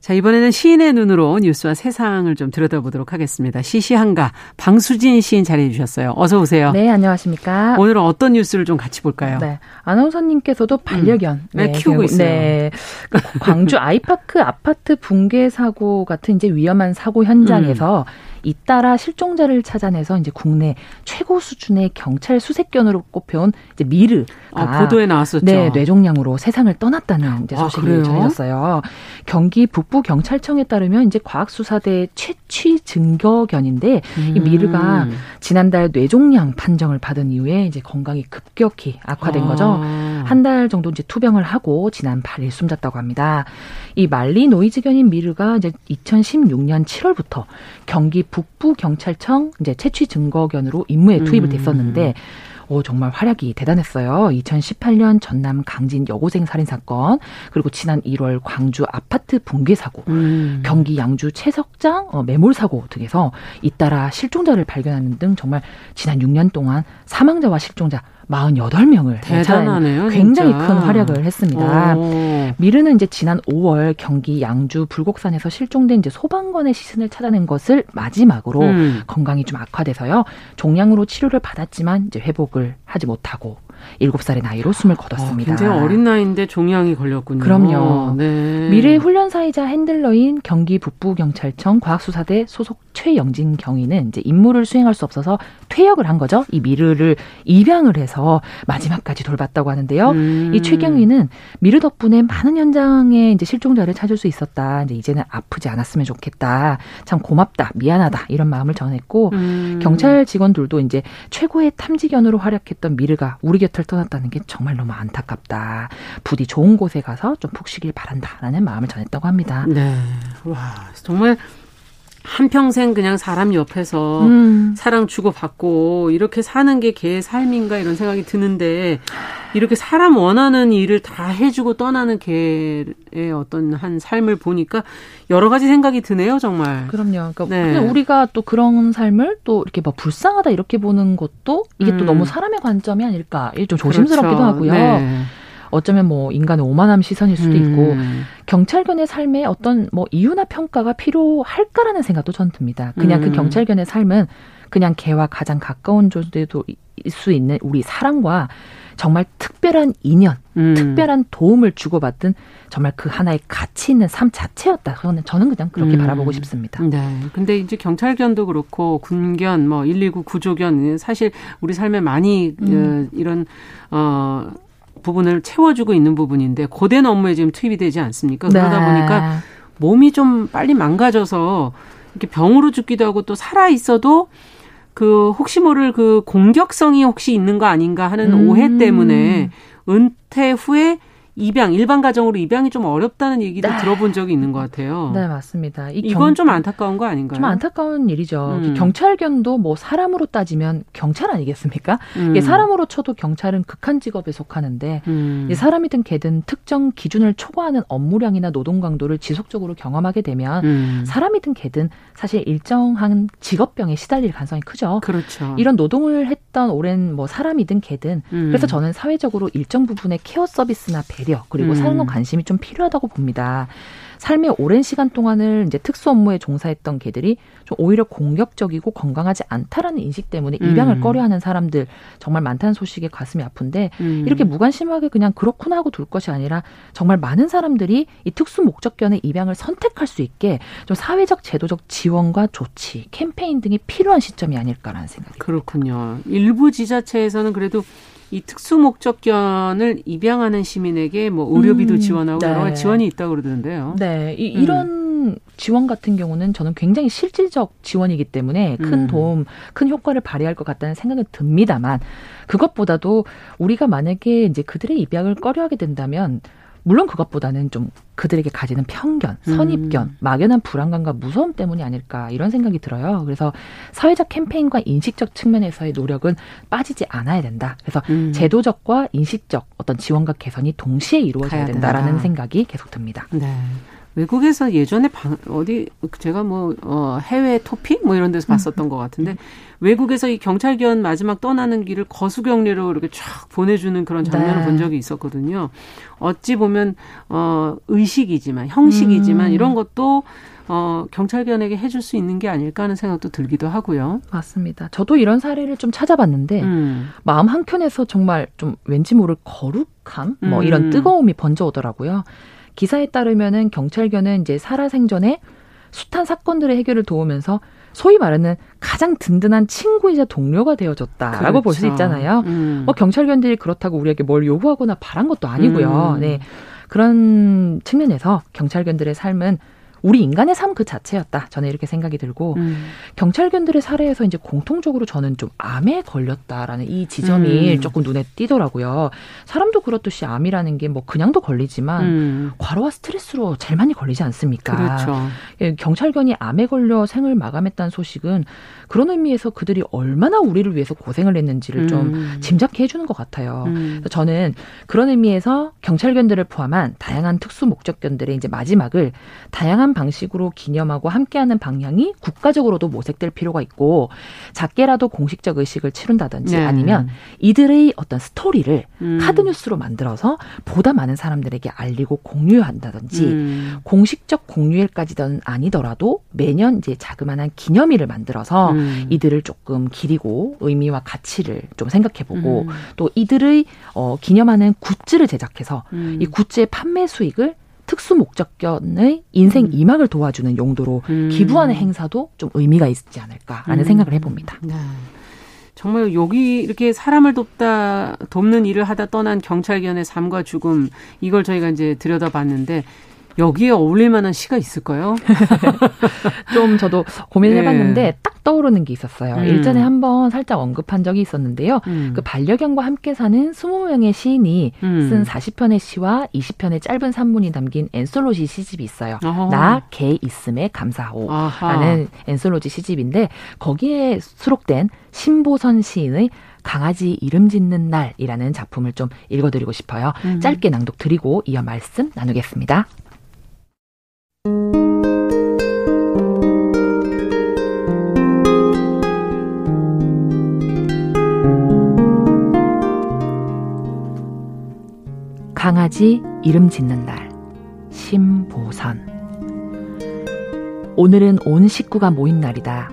S2: 자, 이번에는 시인의 눈으로 뉴스와 세상을 좀 들여다보도록 하겠습니다. 시시한가 방수진 시인 자리해 주셨어요. 어서 오세요.
S6: 네, 안녕하십니까.
S2: 오늘은 어떤 뉴스를 좀 같이 볼까요? 네.
S6: 아나운서님께서도 반려견 음.
S2: 네, 네, 키우고 있어요.
S6: 네. 그 광주 아이파크 아파트 붕괴 사고 같은 이제 위험한 사고 현장에서 음. 잇따라 실종자를 찾아내서 이제 국내 최고 수준의 경찰 수색견으로 꼽혀온 이제 미르가
S2: 아, 보도에 나왔었죠.
S6: 네, 뇌종양으로 세상을 떠났다는 이제 아, 소식이 아, 전해졌어요. 경기 북부 경찰청에 따르면 이제 과학수사대 최취 증거견인데 음. 이 미르가 지난달 뇌종양 판정을 받은 이후에 이제 건강이 급격히 악화된 아. 거죠. 한 달 정도 이제 투병을 하고 지난 8일 숨졌다고 합니다. 이 말리 노이즈견인 미르가 이제 2016년 7월부터 경기 북부 경찰청 이제 채취 증거견으로 임무에 투입이 음. 됐었는데 오, 정말 활약이 대단했어요. 2018년 전남 강진 여고생 살인 사건, 그리고 지난 1월 광주 아파트 붕괴 사고, 음. 경기 양주 채석장 어, 매몰 사고 등에서 잇따라 실종자를 발견하는 등 정말 지난 6년 동안 사망자와 실종자 48명을
S2: 대단하네요.
S6: 굉장히 진짜. 큰 활약을 했습니다. 오. 미르는 이제 지난 5월 경기 양주 불곡산에서 실종된 이제 소방관의 시신을 찾아낸 것을 마지막으로 음. 건강이 좀 악화돼서요. 종양으로 치료를 받았지만 이제 회복을 하지 못하고 7살의 나이로 숨을 아, 거뒀습니다.
S2: 아, 굉장히 어린 나이인데 종양이 걸렸군요.
S6: 그럼요. 네. 미래 훈련사이자 핸들러인 경기 북부경찰청 과학수사대 소속 최영진 경위는 이제 임무를 수행할 수 없어서 퇴역을 한 거죠. 이 미르를 입양을 해서 마지막까지 돌봤다고 하는데요. 음. 이 최경위는 미르 덕분에 많은 현장에 이제 실종자를 찾을 수 있었다. 이제 이제는 아프지 않았으면 좋겠다. 참 고맙다, 미안하다 이런 마음을 전했고 음. 경찰 직원들도 이제 최고의 탐지견으로 활약했던 미르가 우리 곁을 떠났다는 게 정말 너무 안타깝다. 부디 좋은 곳에 가서 좀 푹 쉬길 바란다라는 마음을 전했다고 합니다.
S2: 네, 와 정말 한평생 그냥 사람 옆에서 음. 사랑 주고받고 이렇게 사는 게 개의 삶인가 이런 생각이 드는데 이렇게 사람 원하는 일을 다 해주고 떠나는 개의 어떤 한 삶을 보니까 여러 가지 생각이 드네요, 정말.
S6: 그럼요. 그러니까 네. 우리가 또 그런 삶을 또 이렇게 뭐 불쌍하다 이렇게 보는 것도 이게 음. 또 너무 사람의 관점이 아닐까. 이게 좀 조심스럽기도 그렇죠. 하고요. 네. 어쩌면 뭐 인간의 오만함 시선일 수도 있고 음. 경찰견의 삶에 어떤 뭐 이유나 평가가 필요할까라는 생각도 전 듭니다. 그냥 그 음. 그 경찰견의 삶은 그냥 개와 가장 가까운 존재도 수 있는 우리 사랑과 정말 특별한 인연, 음. 특별한 도움을 주고받은 정말 그 하나의 가치 있는 삶 자체였다. 저는 저는 그냥 그렇게 음. 바라보고 싶습니다.
S2: 네. 근데 이제 경찰견도 그렇고 군견, 뭐 119 구조견 사실 우리 삶에 많이 음. 어, 이런 어 부분을 채워주고 있는 부분인데 고된 업무에 지금 투입이 되지 않습니까? 그러다 네. 보니까 몸이 좀 빨리 망가져서 이렇게 병으로 죽기도 하고 또 살아 있어도 그 혹시 모를 그 공격성이 혹시 있는 거 아닌가 하는 음. 오해 때문에 은퇴 후에 입양 일반 가정으로 입양이 좀 어렵다는 얘기도 네. 들어본 적이 있는 것 같아요.
S6: 네 맞습니다.
S2: 이 이건 좀 안타까운 거 아닌가요?
S6: 좀 안타까운 일이죠. 음. 경찰견도 뭐 사람으로 따지면 경찰 아니겠습니까? 음. 이게 사람으로 쳐도 경찰은 극한 직업에 속하는데 음. 사람이든 개든 특정 기준을 초과하는 업무량이나 노동 강도를 지속적으로 경험하게 되면 음. 사람이든 개든 사실 일정한 직업병에 시달릴 가능성이 크죠.
S2: 그렇죠.
S6: 이런 노동을 했던 오랜 뭐 사람이든 개든 음. 그래서 저는 사회적으로 일정 부분의 케어 서비스나 배려 배려 그리고 음. 사랑과 관심이 좀 필요하다고 봅니다. 삶의 오랜 시간 동안을 이제 특수 업무에 종사했던 개들이 좀 오히려 공격적이고 건강하지 않다라는 인식 때문에 입양을 음. 꺼려하는 사람들 정말 많다는 소식에 가슴이 아픈데 음. 이렇게 무관심하게 그냥 그렇구나 하고 둘 것이 아니라 정말 많은 사람들이 이 특수 목적견의 입양을 선택할 수 있게 좀 사회적 제도적 지원과 조치 캠페인 등이 필요한 시점이 아닐까라는 생각이
S2: 그렇군요. 일부 지자체에서는 그래도 이 특수 목적견을 입양하는 시민에게 뭐 의료비도 음, 지원하고 네. 여러 가지 지원이 있다고 그러던데요.
S6: 네, 이, 음. 이런 지원 같은 경우는 저는 굉장히 실질적 지원이기 때문에 큰 음. 도움, 큰 효과를 발휘할 것 같다는 생각은 듭니다만 그것보다도 우리가 만약에 이제 그들의 입양을 꺼려하게 된다면 물론 그것보다는 좀 그들에게 가지는 편견, 선입견, 음. 막연한 불안감과 무서움 때문이 아닐까 이런 생각이 들어요. 그래서 사회적 캠페인과 인식적 측면에서의 노력은 빠지지 않아야 된다. 그래서 음. 제도적과 인식적 어떤 지원과 개선이 동시에 이루어져야 된다라는 된다. 생각이 계속 듭니다.
S2: 네. 외국에서 예전에 방, 어디 제가 뭐 어, 해외 토픽 뭐 이런 데서 봤었던 음. 것 같은데 외국에서 이 경찰견 마지막 떠나는 길을 거수경례로 이렇게 쫙 보내주는 그런 장면을 네. 본 적이 있었거든요. 어찌 보면 어 의식이지만 형식이지만 음. 이런 것도 어, 경찰견에게 해줄 수 있는 게 아닐까 하는 생각도 들기도 하고요.
S6: 맞습니다. 저도 이런 사례를 좀 찾아봤는데 음. 마음 한켠에서 정말 좀 왠지 모를 거룩함, 뭐 음. 이런 뜨거움이 번져오더라고요. 기사에 따르면은 경찰견은 이제 살아생전에 숱한 사건들의 해결을 도우면서 소위 말하는 가장 든든한 친구이자 동료가 되어줬다라고 그렇죠. 볼수 있잖아요. 음. 뭐 경찰견들이 그렇다고 우리에게 뭘 요구하거나 바란 것도 아니고요. 음. 네. 그런 측면에서 경찰견들의 삶은 우리 인간의 삶 그 자체였다. 저는 이렇게 생각이 들고 음. 경찰견들의 사례에서 이제 공통적으로 저는 좀 암에 걸렸다라는 이 지점이 음. 조금 눈에 띄더라고요. 사람도 그렇듯이 암이라는 게 뭐 그냥도 걸리지만 음. 과로와 스트레스로 제일 많이 걸리지 않습니까?
S2: 그렇죠.
S6: 예, 경찰견이 암에 걸려 생을 마감했다는 소식은 그런 의미에서 그들이 얼마나 우리를 위해서 고생을 했는지를 좀 음. 짐작해 주는 것 같아요. 음. 저는 그런 의미에서 경찰견들을 포함한 다양한 특수 목적견들의 이제 마지막을 다양한 방식으로 기념하고 함께하는 방향이 국가적으로도 모색될 필요가 있고 작게라도 공식적 의식을 치른다든지 네. 아니면 이들의 어떤 스토리를 음. 카드 뉴스로 만들어서 보다 많은 사람들에게 알리고 공유한다든지 음. 공식적 공유일까지는 아니더라도 매년 이제 자그마한 기념일을 만들어서 음. 이들을 조금 기리고 의미와 가치를 좀 생각해보고 음. 또 이들의 어, 기념하는 굿즈를 제작해서 음. 이 굿즈의 판매 수익을 특수 목적견의 인생 음. 이막을 도와주는 용도로 음. 기부하는 행사도 좀 의미가 있지 않을까라는 음. 생각을 해봅니다. 네.
S2: 정말 여기 이렇게 사람을 돕다 돕는 일을 하다 떠난 경찰견의 삶과 죽음 이걸 저희가 이제 들여다봤는데 여기에 어울릴 만한 시가 있을까요?
S6: 좀 저도 고민을 네. 해봤는데 딱 떠오르는 게 있었어요. 음. 일전에 한번 살짝 언급한 적이 있었는데요. 음. 그 반려견과 함께 사는 20명의 시인이 음. 쓴 40편의 시와 20편의 짧은 산문이 담긴 엔솔로지 시집이 있어요. 나, 개 있음에 감사하오. 라는 엔솔로지 시집인데 거기에 수록된 신보선 시인의 강아지 이름 짓는 날이라는 작품을 좀 읽어드리고 싶어요. 음. 짧게 낭독 드리고 이어 말씀 나누겠습니다. 강아지 이름 짓는 날 심보선 오늘은 온 식구가 모인 날이다.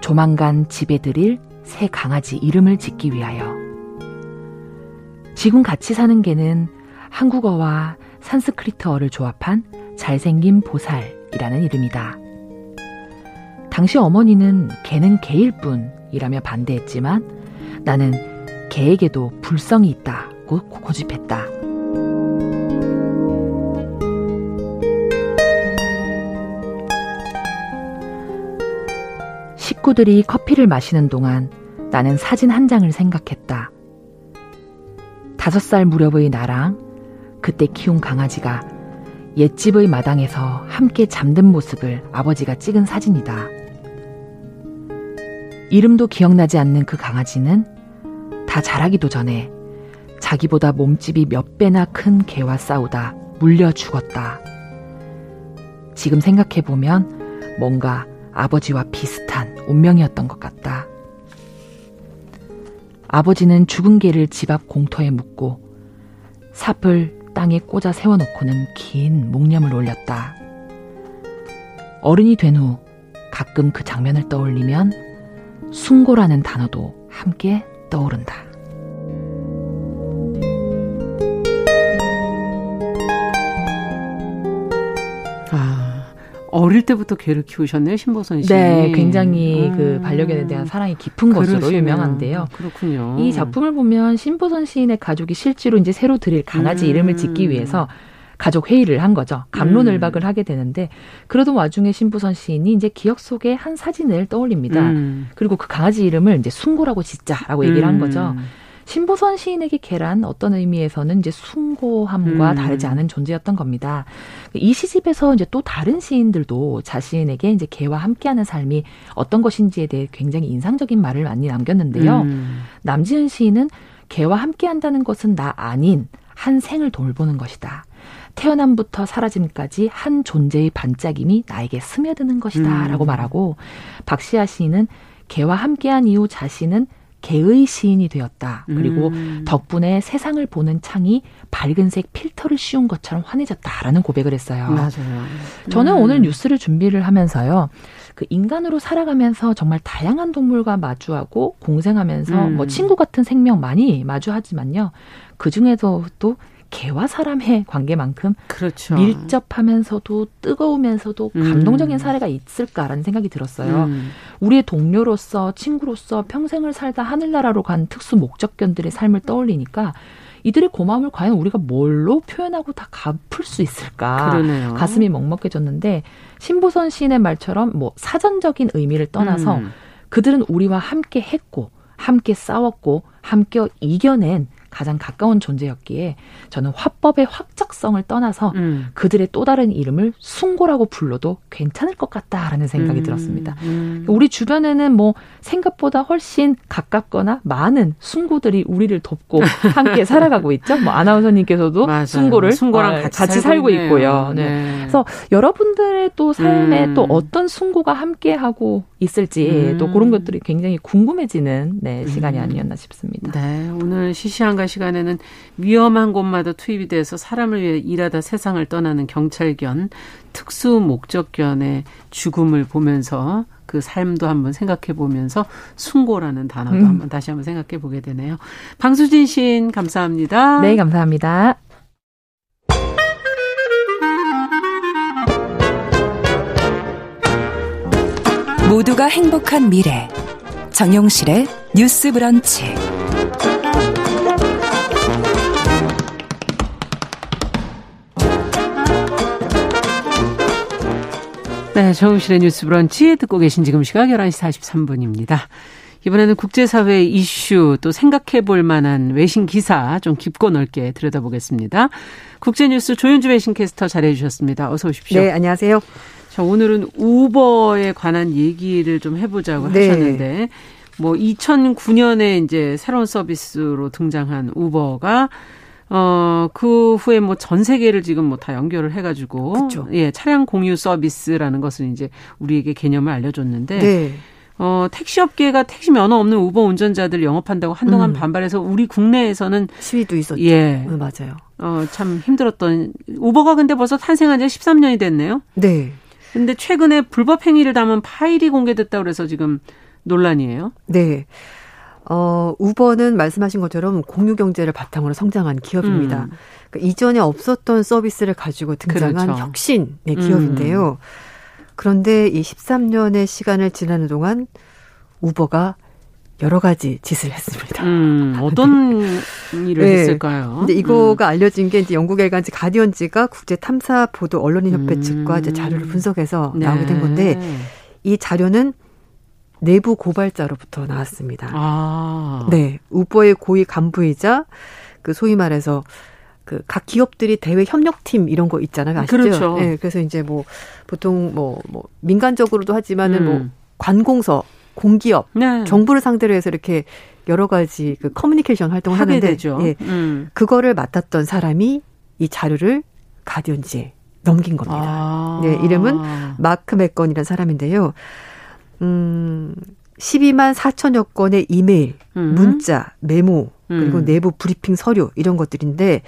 S6: 조만간 집에 들일 새 강아지 이름을 짓기 위하여 지금 같이 사는 개는 한국어와 산스크리트어를 조합한 잘생긴 보살이라는 이름이다. 당시 어머니는 개는 개일 뿐이라며 반대했지만 나는 개에게도 불성이 있다고 고집했다. 식구들이 커피를 마시는 동안 나는 사진 한 장을 생각했다. 다섯 살 무렵의 나랑 그때 키운 강아지가 옛집의 마당에서 함께 잠든 모습을 아버지가 찍은 사진이다. 이름도 기억나지 않는 그 강아지는 다 자라기도 전에 자기보다 몸집이 몇 배나 큰 개와 싸우다 물려 죽었다. 지금 생각해보면 뭔가 아버지와 비슷한 운명이었던 것 같다. 아버지는 죽은 개를 집 앞 공터에 묻고 삽을 땅에 꽂아 세워놓고는 긴 묵념을 올렸다. 어른이 된 후 가끔 그 장면을 떠올리면 숭고라는 단어도 함께 떠오른다.
S2: 어릴 때부터 개를 키우셨네요, 신보선 씨.
S6: 네, 굉장히 음. 그 반려견에 대한 사랑이 깊은 것으로 그러시네요. 유명한데요.
S2: 그렇군요.
S6: 이 작품을 보면 신보선 시인의 가족이 실제로 이제 새로 들일 강아지 음. 이름을 짓기 위해서 가족 회의를 한 거죠. 감론을박을 음. 하게 되는데 그러던 와중에 신부선 시인이 이제 기억 속에 한 사진을 떠올립니다. 음. 그리고 그 강아지 이름을 이제 숭고라고 짓자라고 얘기를 한 거죠. 음. 신보선 시인에게 개란 어떤 의미에서는 이제 숭고함과 음. 다르지 않은 존재였던 겁니다. 이 시집에서 이제 또 다른 시인들도 자신에게 이제 개와 함께하는 삶이 어떤 것인지에 대해 굉장히 인상적인 말을 많이 남겼는데요. 음. 남지은 시인은 개와 함께한다는 것은 나 아닌 한 생을 돌보는 것이다. 태어남부터 사라짐까지 한 존재의 반짝임이 나에게 스며드는 것이다. 라고 음. 말하고 박시아 시인은 개와 함께한 이후 자신은 개의 시인이 되었다. 그리고 음. 덕분에 세상을 보는 창이 밝은색 필터를 씌운 것처럼 환해졌다라는 고백을 했어요.
S2: 맞아요.
S6: 저는 음. 오늘 뉴스를 준비를 하면서요. 그 인간으로 살아가면서 정말 다양한 동물과 마주하고 공생하면서 음. 뭐 친구 같은 생명 많이 마주하지만요. 그 중에서도 개와 사람의 관계만큼 그렇죠. 밀접하면서도 뜨거우면서도 음. 감동적인 사례가 있을까라는 생각이 들었어요. 음. 우리의 동료로서 친구로서 평생을 살다 하늘나라로 간 특수 목적견들의 삶을 떠올리니까 이들의 고마움을 과연 우리가 뭘로 표현하고 다 갚을 수 있을까? 그러네요. 가슴이 먹먹해졌는데 신보선 시인의 말처럼 뭐 사전적인 의미를 떠나서 음. 그들은 우리와 함께 했고 함께 싸웠고 함께 이겨낸 가장 가까운 존재였기에 저는 화법의 확적성을 떠나서 음. 그들의 또 다른 이름을 숭고라고 불러도 괜찮을 것 같다라는 생각이 음. 들었습니다. 음. 우리 주변에는 뭐 생각보다 훨씬 가깝거나 많은 숭고들이 우리를 돕고 함께 살아가고 있죠. 뭐 아나운서님께서도 맞아요. 숭고를 숭고랑 어, 같이, 같이 살고, 살고 있고요. 네. 네. 그래서 여러분들의 또 삶에 음. 또 어떤 숭고가 함께 하고 있을지 또 그런 것들이 굉장히 궁금해지는 네, 시간이 음. 아니었나 싶습니다.
S2: 네, 오늘 시시한 한가 시간에는 위험한 곳마다 투입이 돼서 사람을 위해 일하다 세상을 떠나는 경찰견, 특수 목적견의 죽음을 보면서 그 삶도 한번 생각해 보면서 숭고라는 단어도 음. 한번 다시 한번 생각해 보게 되네요. 방수진 시인 감사합니다.
S6: 네, 감사합니다.
S1: 모두가 행복한 미래 정용실의 뉴스 브런치
S2: 네, 정우실의 뉴스 브런치 듣고 계신 지금 시각 11시 43분입니다. 이번에는 국제사회 이슈 또 생각해 볼 만한 외신 기사 좀 깊고 넓게 들여다보겠습니다. 국제뉴스 조윤주 외신캐스터 잘해 주셨습니다. 어서 오십시오.
S7: 네, 안녕하세요.
S2: 자, 오늘은 우버에 관한 얘기를 좀 해보자고 네. 하셨는데 뭐 2009년에 이제 새로운 서비스로 등장한 우버가 어, 그 후에 뭐 전 세계를 지금 뭐 다 연결을 해가지고. 그쵸. 예, 차량 공유 서비스라는 것을 이제 우리에게 개념을 알려줬는데. 네. 어, 택시 업계가 택시 면허 없는 우버 운전자들 영업한다고 한동안 음. 반발해서 우리 국내에서는
S7: 시위도 있었죠. 예. 네, 맞아요.
S2: 어, 참 힘들었던 우버가 근데 벌써 탄생한 지 13년이 됐네요.
S7: 네.
S2: 근데 최근에 불법 행위를 담은 파일이 공개됐다고 그래서 지금 논란이에요.
S7: 네. 어, 우버는 말씀하신 것처럼 공유 경제를 바탕으로 성장한 기업입니다. 음. 그러니까 이전에 없었던 서비스를 가지고 등장한 그렇죠. 혁신의 기업인데요. 음. 그런데 이 13년의 시간을 지나는 동안 우버가 여러 가지 짓을 했습니다.
S2: 음, 어떤 네. 일을 네. 했을까요?
S7: 근데 이거가 음. 알려진 게 이제 영국 일간지 가디언지가 국제 탐사 보도 언론인 협회 음. 측과 이제 자료를 분석해서 네. 나오게 된 건데 이 자료는 내부 고발자로부터 나왔습니다. 아. 네. 우버의 고위 간부이자 그 소위 말해서 그 각 기업들이 대외 협력팀 이런 거 있잖아요. 아시죠?
S2: 그렇죠.
S7: 네. 그래서 이제 뭐 보통 뭐, 뭐 민간적으로도 하지만은 뭐 음. 뭐 관공서, 공기업, 네. 정부를 상대로 해서 이렇게 여러 가지 그 커뮤니케이션 활동을 하는데
S2: 되죠. 예.
S7: 음. 그거를 맡았던 사람이 이 자료를 가디언지에 넘긴 겁니다. 아. 네, 이름은 마크 맥건이라는 사람인데요. 음, 12만 4천여 건의 이메일, 음. 문자, 메모, 그리고 음. 내부 브리핑 서류 이런 것들인데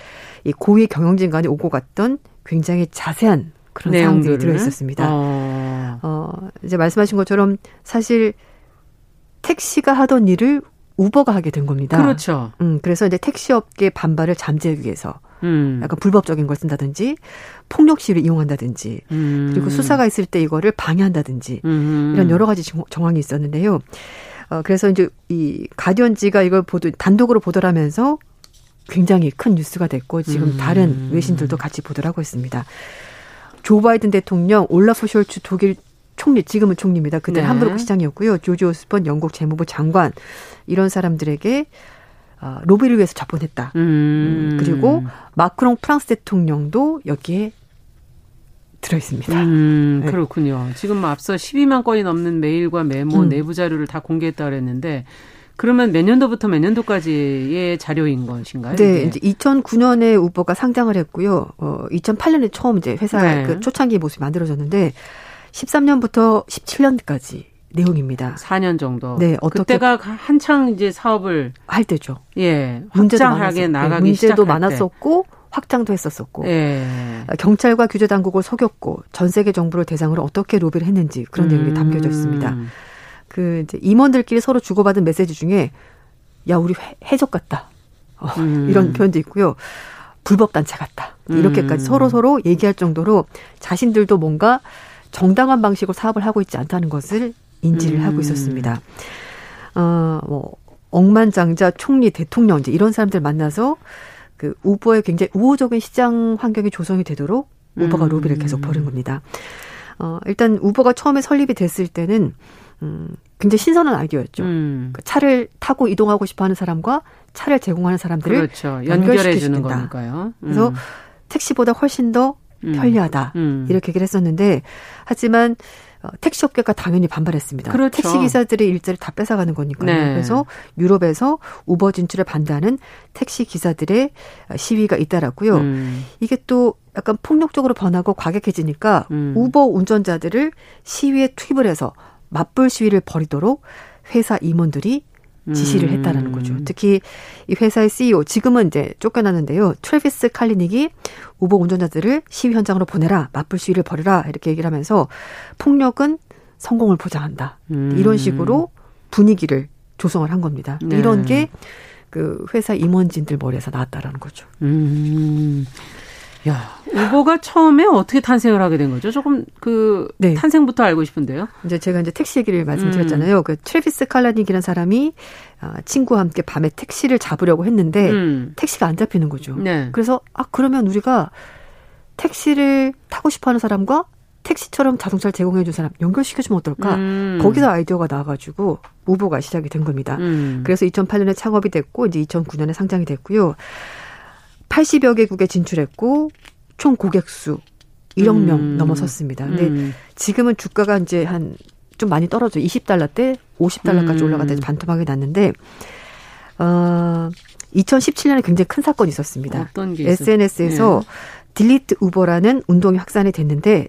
S7: 이 고위 경영진 간에 오고 갔던 굉장히 자세한 그런 내용들이 들어 있었습니다. 어. 어, 이제 말씀하신 것처럼 사실 택시가 하던 일을 우버가 하게 된 겁니다.
S2: 그렇죠.
S7: 음, 그래서 이제 택시업계 반발을 잠재우기 위해서 음. 약간 불법적인 걸 쓴다든지 폭력 시위를 이용한다든지 음. 그리고 수사가 있을 때 이거를 방해한다든지 음. 이런 여러 가지 정황이 있었는데요. 어, 그래서 이제 이 가디언지가 이걸 보도 단독으로 보도를 하면서 굉장히 큰 뉴스가 됐고 지금 음. 다른 외신들도 같이 보도를 하고 있습니다. 조 바이든 대통령, 올라프 숄츠 독일 총리, 지금은 총리입니다. 그때 네. 함부르크 시장이었고요. 조지 오스번 영국 재무부 장관 이런 사람들에게 어, 로비를 위해서 접근했다. 음. 음. 그리고 마크롱 프랑스 대통령도 여기에 들어 있습니다.
S2: 음, 네. 그렇군요. 지금 앞서 12만 건이 넘는 메일과 메모, 음. 내부 자료를 다 공개했다 그랬는데 그러면 몇 년도부터 몇 년도까지의 자료인 것인가요?
S7: 네, 이게? 이제 2009년에 우버가 상장을 했고요. 어, 2008년에 처음 이제 회사 네. 그 초창기 모습이 만들어졌는데 13년부터 17년까지 내용입니다.
S2: 4년 정도.
S7: 네,
S2: 어떻게 그때가 한창 이제 사업을
S7: 할 때죠.
S2: 예, 확장하게 나가기 네,
S7: 문제도 많았었고 때. 확장도 했었었고 예. 경찰과 규제 당국을 속였고 전 세계 정부를 대상으로 어떻게 로비를 했는지 그런 내용이 음. 담겨져 있습니다. 그 이제 임원들끼리 서로 주고받은 메시지 중에 야 우리 해적 같다 어, 음. 이런 표현도 있고요. 불법 단체 같다 이렇게까지 음. 서로 서로 얘기할 정도로 자신들도 뭔가 정당한 방식으로 사업을 하고 있지 않다는 것을 인지를 음. 하고 있었습니다. 어, 뭐 억만장자 총리 대통령 이제 이런 사람들 만나서 그 우버의 굉장히 우호적인 시장 환경이 조성이 되도록 우버가 음. 로비를 계속 벌인 겁니다. 어, 일단 우버가 처음에 설립이 됐을 때는 음, 굉장히 신선한 아이디어였죠. 음. 그 차를 타고 이동하고 싶어 하는 사람과 차를 제공하는 사람들을
S2: 그렇죠. 연결해 주는 거니까요.
S7: 음. 그래서 택시보다 훨씬 더 음. 편리하다. 음. 이렇게 얘기를 했었는데 하지만 어, 택시 업계가 당연히 반발했습니다. 그렇죠. 택시 기사들의 일자를 다 뺏어가는 거니까요. 네. 그래서 유럽에서 우버 진출을 반대하는 택시 기사들의 시위가 잇따랐고요. 음. 이게 또 약간 폭력적으로 변하고 과격해지니까 음. 우버 운전자들을 시위에 투입을 해서 맞불 시위를 벌이도록 회사 임원들이 지시를 음. 했다라는 거죠. 특히 이 회사의 CEO 지금은 이제 쫓겨났는데요. 트래비스 칼리닉이 우버 운전자들을 시위 현장으로 보내라, 맞불 시위를 벌여라 이렇게 얘기를 하면서 폭력은 성공을 보장한다. 음. 이런 식으로 분위기를 조성을 한 겁니다. 네. 이런 게 그 회사 임원진들 머리에서 나왔다라는 거죠. 음.
S2: 야, 우버가 처음에 어떻게 탄생을 하게 된 거죠? 조금 그 네. 탄생부터 알고 싶은데요.
S7: 이제 제가 이제 택시 얘기를 말씀드렸잖아요. 음. 그 트래비스 칼라닉이라는 사람이 아, 친구와 함께 밤에 택시를 잡으려고 했는데 음. 택시가 안 잡히는 거죠. 네. 그래서 아 그러면 우리가 택시를 타고 싶어하는 사람과 택시처럼 자동차를 제공해 준 사람 연결시켜주면 어떨까? 음. 거기서 아이디어가 나와가지고 우버가 시작이 된 겁니다. 음. 그래서 2008년에 창업이 됐고 이제 2009년에 상장이 됐고요. 80여 개국에 진출했고 총 고객 수 1억 명 음. 넘어섰습니다. 근데 음. 지금은 주가가 이제 한 좀 많이 떨어져 20달러 때 50달러까지 음. 올라가다 반토막이 났는데 어 2017년에 굉장히 큰 사건이 있었습니다.
S2: 어떤 게
S7: SNS에서 네. 딜리트 우버라는 운동이 확산이 됐는데 어,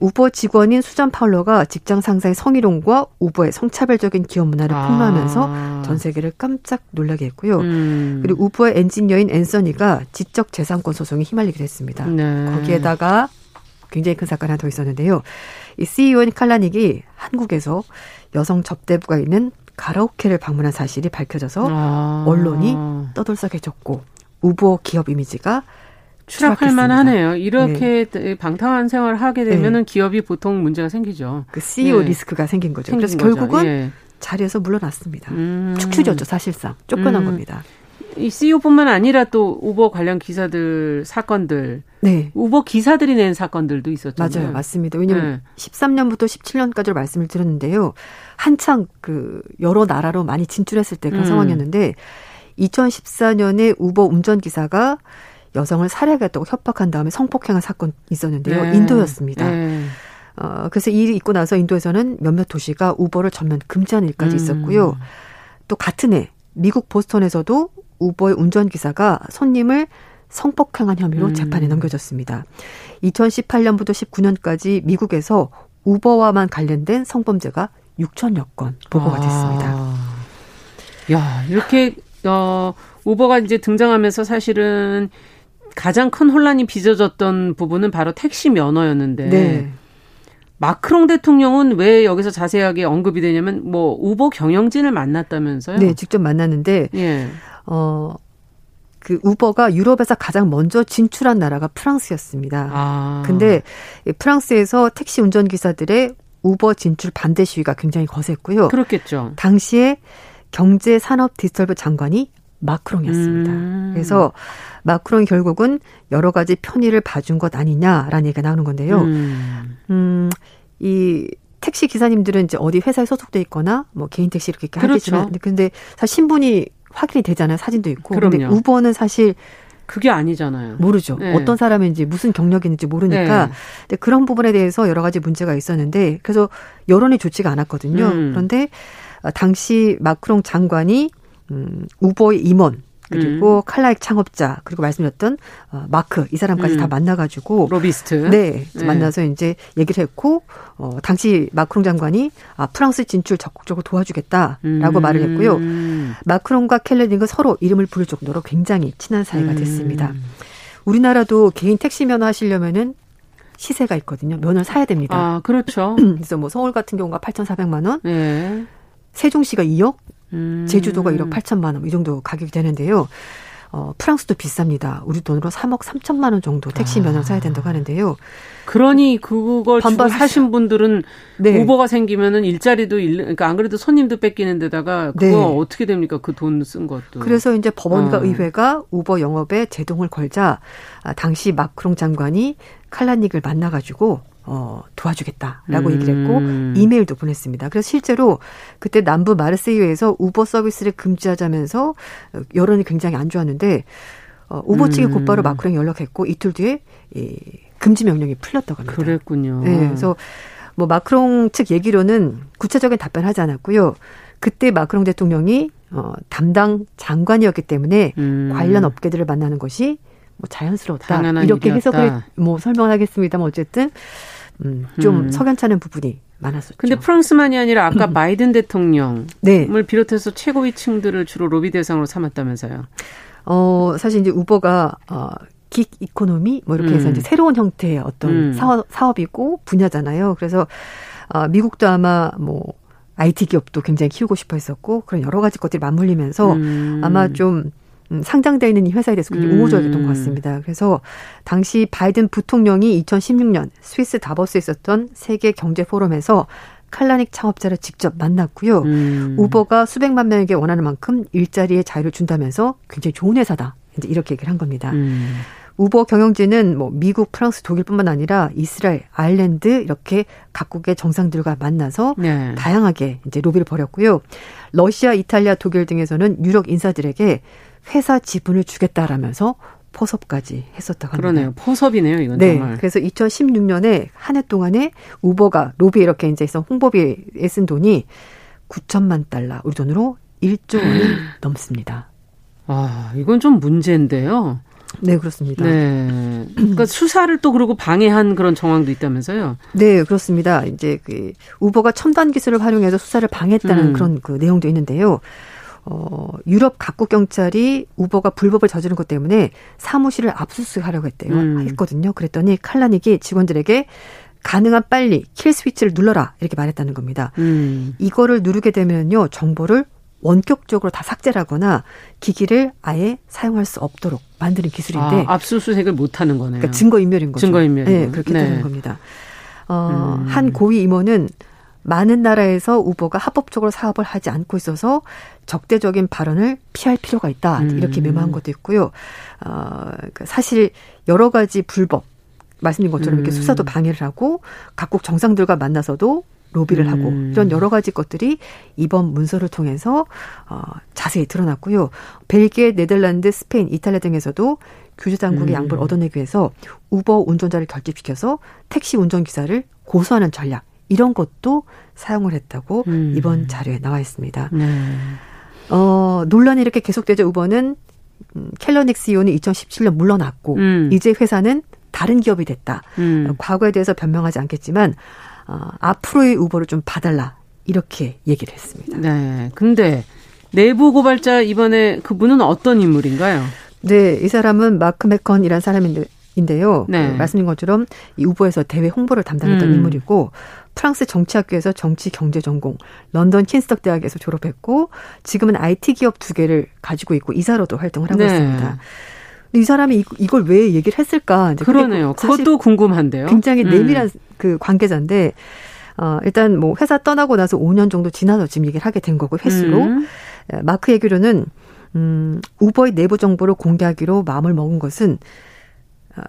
S7: 우버 직원인 수잔 파울러가 직장 상사의 성희롱과 우버의 성차별적인 기업 문화를 아. 폭로하면서 아. 전 세계를 깜짝 놀라게 했고요. 음. 그리고 우버의 엔지니어인 앤서니가 지적 재산권 소송에 휘말리게 됐습니다. 네. 거기에다가 굉장히 큰 사건 하나 더 있었는데요. 이 CEO인 칼라닉이 한국에서 여성 접대부가 있는 가라오케를 방문한 사실이 밝혀져서 아. 언론이 떠들썩해졌고 우버 기업 이미지가
S2: 추락할 만하네요. 이렇게 네. 방탕한 생활을 하게 되면은 네. 기업이 보통 문제가 생기죠.
S7: 그 CEO 네. 리스크가 생긴 거죠. 생긴 그래서 거죠. 결국은 예. 자리에서 물러났습니다. 음. 축출이었죠, 사실상. 쫓겨난 음. 겁니다.
S2: 이 CEO뿐만 아니라 또 우버 관련 기사들 사건들, 네. 우버 기사들이 낸 사건들도 있었잖아요.
S7: 맞아요, 맞습니다. 왜냐하면 네. 13년부터 17년까지로 말씀을 드렸는데요. 한창 그 여러 나라로 많이 진출했을 때 그런 음. 상황이었는데 2014년에 우버 운전 기사가 여성을 살해하겠다고 협박한 다음에 성폭행한 사건 있었는데요. 네. 인도였습니다. 네. 어, 그래서 이 일이 있고 나서 인도에서는 몇몇 도시가 우버를 전면 금지하는 일까지 음. 있었고요. 또 같은 해 미국 보스턴에서도 우버의 운전기사가 손님을 성폭행한 혐의로 음. 재판에 넘겨졌습니다. 2018년부터 19년까지 미국에서 우버와만 관련된 성범죄가 6천여 건 보고가 됐습니다. 아.
S2: 야, 이렇게 어, 우버가 이제 등장하면서 사실은 가장 큰 혼란이 빚어졌던 부분은 바로 택시 면허였는데 네. 마크롱 대통령은 왜 여기서 자세하게 언급이 되냐면 뭐 우버 경영진을 만났다면서요?
S7: 네, 직접 만났는데 예. 어. 그 우버가 유럽에서 가장 먼저 진출한 나라가 프랑스였습니다. 아. 근데 프랑스에서 택시 운전 기사들의 우버 진출 반대 시위가 굉장히 거셌고요.
S2: 그렇겠죠.
S7: 당시에 경제 산업 디지털부 장관이 마크롱이었습니다. 음. 그래서 마크롱이 결국은 여러 가지 편의를 봐준 것 아니냐라는 얘기가 나오는 건데요. 음, 음 이 택시 기사님들은 이제 어디 회사에 소속돼 있거나 뭐 개인 택시 이렇게 그렇죠. 하겠지만 근데 사실 신분이 확인이 되잖아요. 사진도 있고. 그럼요. 근데 우버는 사실
S2: 그게 아니잖아요.
S7: 모르죠. 네. 어떤 사람인지 무슨 경력이 있는지 모르니까. 네. 근데 그런 부분에 대해서 여러 가지 문제가 있었는데 그래서 여론이 좋지가 않았거든요. 음. 그런데 당시 마크롱 장관이 음, 우버의 임원 그리고 음. 칼라익 창업자 그리고 말씀드렸던 어, 마크 이 사람까지 음. 다 만나가지고
S2: 로비스트
S7: 네, 네, 만나서 이제 얘기를 했고 어, 당시 마크롱 장관이 아, 프랑스 진출 적극적으로 도와주겠다라고 음. 말을 했고요. 마크롱과 켈레딩은 서로 이름을 부를 정도로 굉장히 친한 사이가 음. 됐습니다. 우리나라도 개인 택시 면허 하시려면은 시세가 있거든요. 면허를 사야 됩니다.
S2: 아, 그렇죠.
S7: 그래서 뭐 서울 같은 경우가 8,400만 원, 네. 세종시가 2억, 음. 제주도가 1억 8천만 원 이 정도 가격이 되는데요. 어, 프랑스도 비쌉니다. 우리 돈으로 3억 3천만 원 정도 택시 면허를 아. 사야 된다고 하는데요.
S2: 그러니 그걸 주고 사신 분들은 네. 오버가 생기면은 일자리도 일, 그러니까 안 그래도 손님도 뺏기는 데다가 그거 네. 어떻게 됩니까? 그 돈 쓴 것도.
S7: 그래서 이제 법원과 어. 의회가 우버 영업에 제동을 걸자 아, 당시 마크롱 장관이 칼라닉을 만나가지고 어, 도와주겠다라고 음. 얘기를 했고 이메일도 보냈습니다. 그래서 실제로 그때 남부 마르세유에서 우버 서비스를 금지하자면서 여론이 굉장히 안 좋았는데 어, 우버 측이 음. 곧바로 마크롱이 연락했고 이틀 뒤에 이 금지 명령이 풀렸다고 합니다.
S2: 그랬군요.
S7: 네, 그래서 뭐 마크롱 측 얘기로는 구체적인 답변하지 않았고요. 그때 마크롱 대통령이 어, 담당 장관이었기 때문에 음. 관련 업계들을 만나는 것이 뭐 자연스러웠다 이렇게. 해석을 뭐 설명하겠습니다만 어쨌든 음, 좀 음. 석연찮은 부분이 많았었죠.
S2: 근데 프랑스만이 아니라 아까 바이든 대통령을 네. 비롯해서 최고위층들을 주로 로비 대상으로 삼았다면서요.
S7: 어, 사실 이제 우버가 어, gig economy 뭐 이렇게 해서 음. 이제 새로운 형태의 어떤 음. 사업, 사업이고 분야잖아요. 그래서 어, 미국도 아마 뭐 IT 기업도 굉장히 키우고 싶어 했었고 그런 여러 가지 것들이 맞물리면서 음. 아마 좀 음, 상장되어 있는 이 회사에 대해서 굉장히 음. 우호적이었던 것 같습니다. 그래서 당시 바이든 부통령이 2016년 스위스 다버스에 있었던 세계 경제 포럼에서 칼라닉 창업자를 직접 만났고요. 음. 우버가 수백만 명에게 원하는 만큼 일자리의 자유를 준다면서 굉장히 좋은 회사다. 이제 이렇게 얘기를 한 겁니다. 음. 우버 경영진은 뭐 미국, 프랑스, 독일뿐만 아니라 이스라엘, 아일랜드 이렇게 각국의 정상들과 만나서 네. 다양하게 이제 로비를 벌였고요. 러시아, 이탈리아, 독일 등에서는 유력 인사들에게 회사 지분을 주겠다라면서 포섭까지 했었다고 합니다.
S2: 그러네요. 포섭이네요, 이건
S7: 네.
S2: 정말.
S7: 그래서 2016년에 한 해 동안에 우버가 로비 이렇게 이제 해서 홍보비에 쓴 돈이 9천만 달러, 우리 돈으로 1조 원이 넘습니다.
S2: 아, 이건 좀 문제인데요.
S7: 네, 그렇습니다.
S2: 네. 그러니까 수사를 또 그러고 방해한 그런 정황도 있다면서요?
S7: 네, 그렇습니다. 이제 그 우버가 첨단 기술을 활용해서 수사를 방해했다는 음. 그런 그 내용도 있는데요. 어, 유럽 각국 경찰이 우버가 불법을 저지른 것 때문에 사무실을 압수수색하려고 했대요. 음. 했거든요. 그랬더니 칼라닉이 직원들에게 가능한 빨리 킬 스위치를 눌러라 이렇게 말했다는 겁니다. 음. 이거를 누르게 되면요 정보를 원격적으로 다 삭제를 하거나 기기를 아예 사용할 수 없도록 만드는 기술인데
S2: 아, 압수수색을 못 하는 거네요.
S7: 그러니까 증거 인멸인 거죠.
S2: 증거 인멸.
S7: 네, 그렇게 네. 되는 겁니다. 어, 음. 한 고위 임원은 많은 나라에서 우버가 합법적으로 사업을 하지 않고 있어서 적대적인 발언을 피할 필요가 있다. 이렇게 음. 메모한 것도 있고요. 어, 그 사실 여러 가지 불법 말씀드린 것처럼 이렇게 음. 수사도 방해를 하고 각국 정상들과 만나서도 로비를 하고 음. 이런 여러 가지 것들이 이번 문서를 통해서 어, 자세히 드러났고요. 벨기에, 네덜란드, 스페인, 이탈리아 등에서도 규제 당국의 음. 양보를 얻어내기 위해서 우버 운전자를 결집시켜서 택시 운전기사를 고소하는 전략 이런 것도 사용을 했다고 음. 이번 자료에 나와 있습니다. 네. 어, 논란이 이렇게 계속되자 우버는 음, 켈러닉 CEO는 2017년 물러났고 음. 이제 회사는 다른 기업이 됐다. 음. 과거에 대해서 변명하지 않겠지만 어, 앞으로의 우버를 좀 봐달라 이렇게 얘기를 했습니다.
S2: 네. 근데 내부 고발자 이번에 그분은 어떤 인물인가요?
S7: 네, 이 사람은 마크 메컨이라는 사람인데 인데요. 네. 그 말씀드린 것처럼 이 후보에서 대외 홍보를 담당했던 음. 인물이고 프랑스 정치학교에서 정치 경제 전공, 런던 킨스덕 대학에서 졸업했고 지금은 IT 기업 두 개를 가지고 있고 이사로도 활동을 하고 네. 있습니다. 이 사람이 이걸 왜 얘기를 했을까?
S2: 이제 그러네요. 그것도 궁금한데요.
S7: 굉장히 음. 내밀한 음. 그 관계자인데 어, 일단 뭐 회사 떠나고 나서 5년 정도 지나서 지금 얘기를 하게 된 거고 횟수로 음. 마크 얘기로는 음, 우버의 내부 정보를 공개하기로 마음을 먹은 것은 어,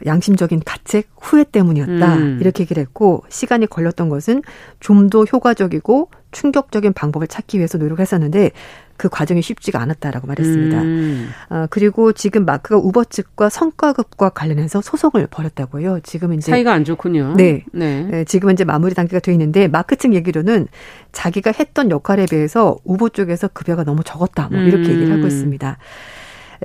S7: 양심적인 가책 후회 때문이었다. 음. 이렇게 얘기를 했고 시간이 걸렸던 것은 좀 더 효과적이고 충격적인 방법을 찾기 위해서 노력을 했었는데 그 과정이 쉽지가 않았다라고 말했습니다. 음. 어, 그리고 지금 마크가 우버 측과 성과급과 관련해서 소송을 벌였다고요. 지금 이제
S2: 사이가 안 좋군요.
S7: 네. 네. 네. 지금은 이제 마무리 단계가 돼 있는데 마크 측 얘기로는 자기가 했던 역할에 비해서 우버 쪽에서 급여가 너무 적었다. 뭐 이렇게 음. 얘기를 하고 있습니다.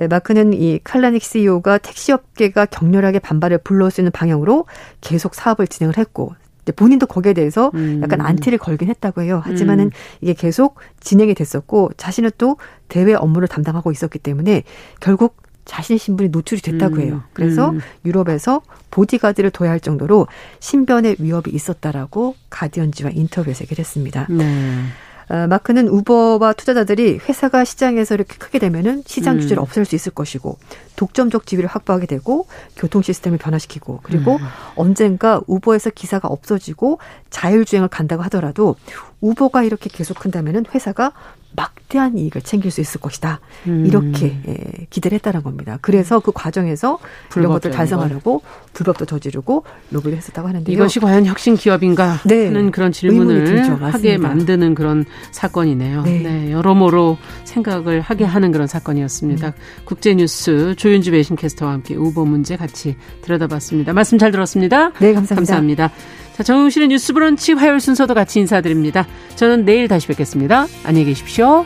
S7: 마크는 이 칼라닉 CEO가 택시업계가 격렬하게 반발을 불러올 수 있는 방향으로 계속 사업을 진행을 했고 본인도 거기에 대해서 음. 약간 안티를 걸긴 했다고 해요. 하지만은 음. 이게 계속 진행이 됐었고 자신은 또 대외 업무를 담당하고 있었기 때문에 결국 자신의 신분이 노출이 됐다고 해요. 음. 그래서 음. 유럽에서 보디가드를 둬야 할 정도로 신변의 위협이 있었다라고 가디언지와 인터뷰에서 얘기를 했습니다. 네. 어, 마크는 우버와 투자자들이 회사가 시장에서 이렇게 크게 되면은 시장 규제를 음. 없앨 수 있을 것이고 독점적 지위를 확보하게 되고 교통 시스템을 변화시키고 그리고 음. 언젠가 우버에서 기사가 없어지고 자율주행을 간다고 하더라도 우버가 이렇게 계속 한다면은 회사가 막대한 이익을 챙길 수 있을 것이다. 음. 이렇게 예, 기대를 했다는 겁니다. 그래서 그 과정에서 이런 것들 달성하려고 불법도 저지르고 로비를 했었다고 하는데요.
S2: 이것이 과연 혁신 기업인가 네. 하는 그런 질문을 하게 만드는 그런 사건이네요. 네. 네. 여러모로 생각을 하게 하는 그런 사건이었습니다. 음. 국제뉴스 조윤주 외신캐스터와 함께 우버 문제 같이 들여다봤습니다. 말씀 잘 들었습니다.
S7: 네, 감사합니다.
S2: 감사합니다. 자, 정용실의 뉴스 브런치 화요일 순서도 같이 인사드립니다. 저는 내일 다시 뵙겠습니다. 안녕히 계십시오.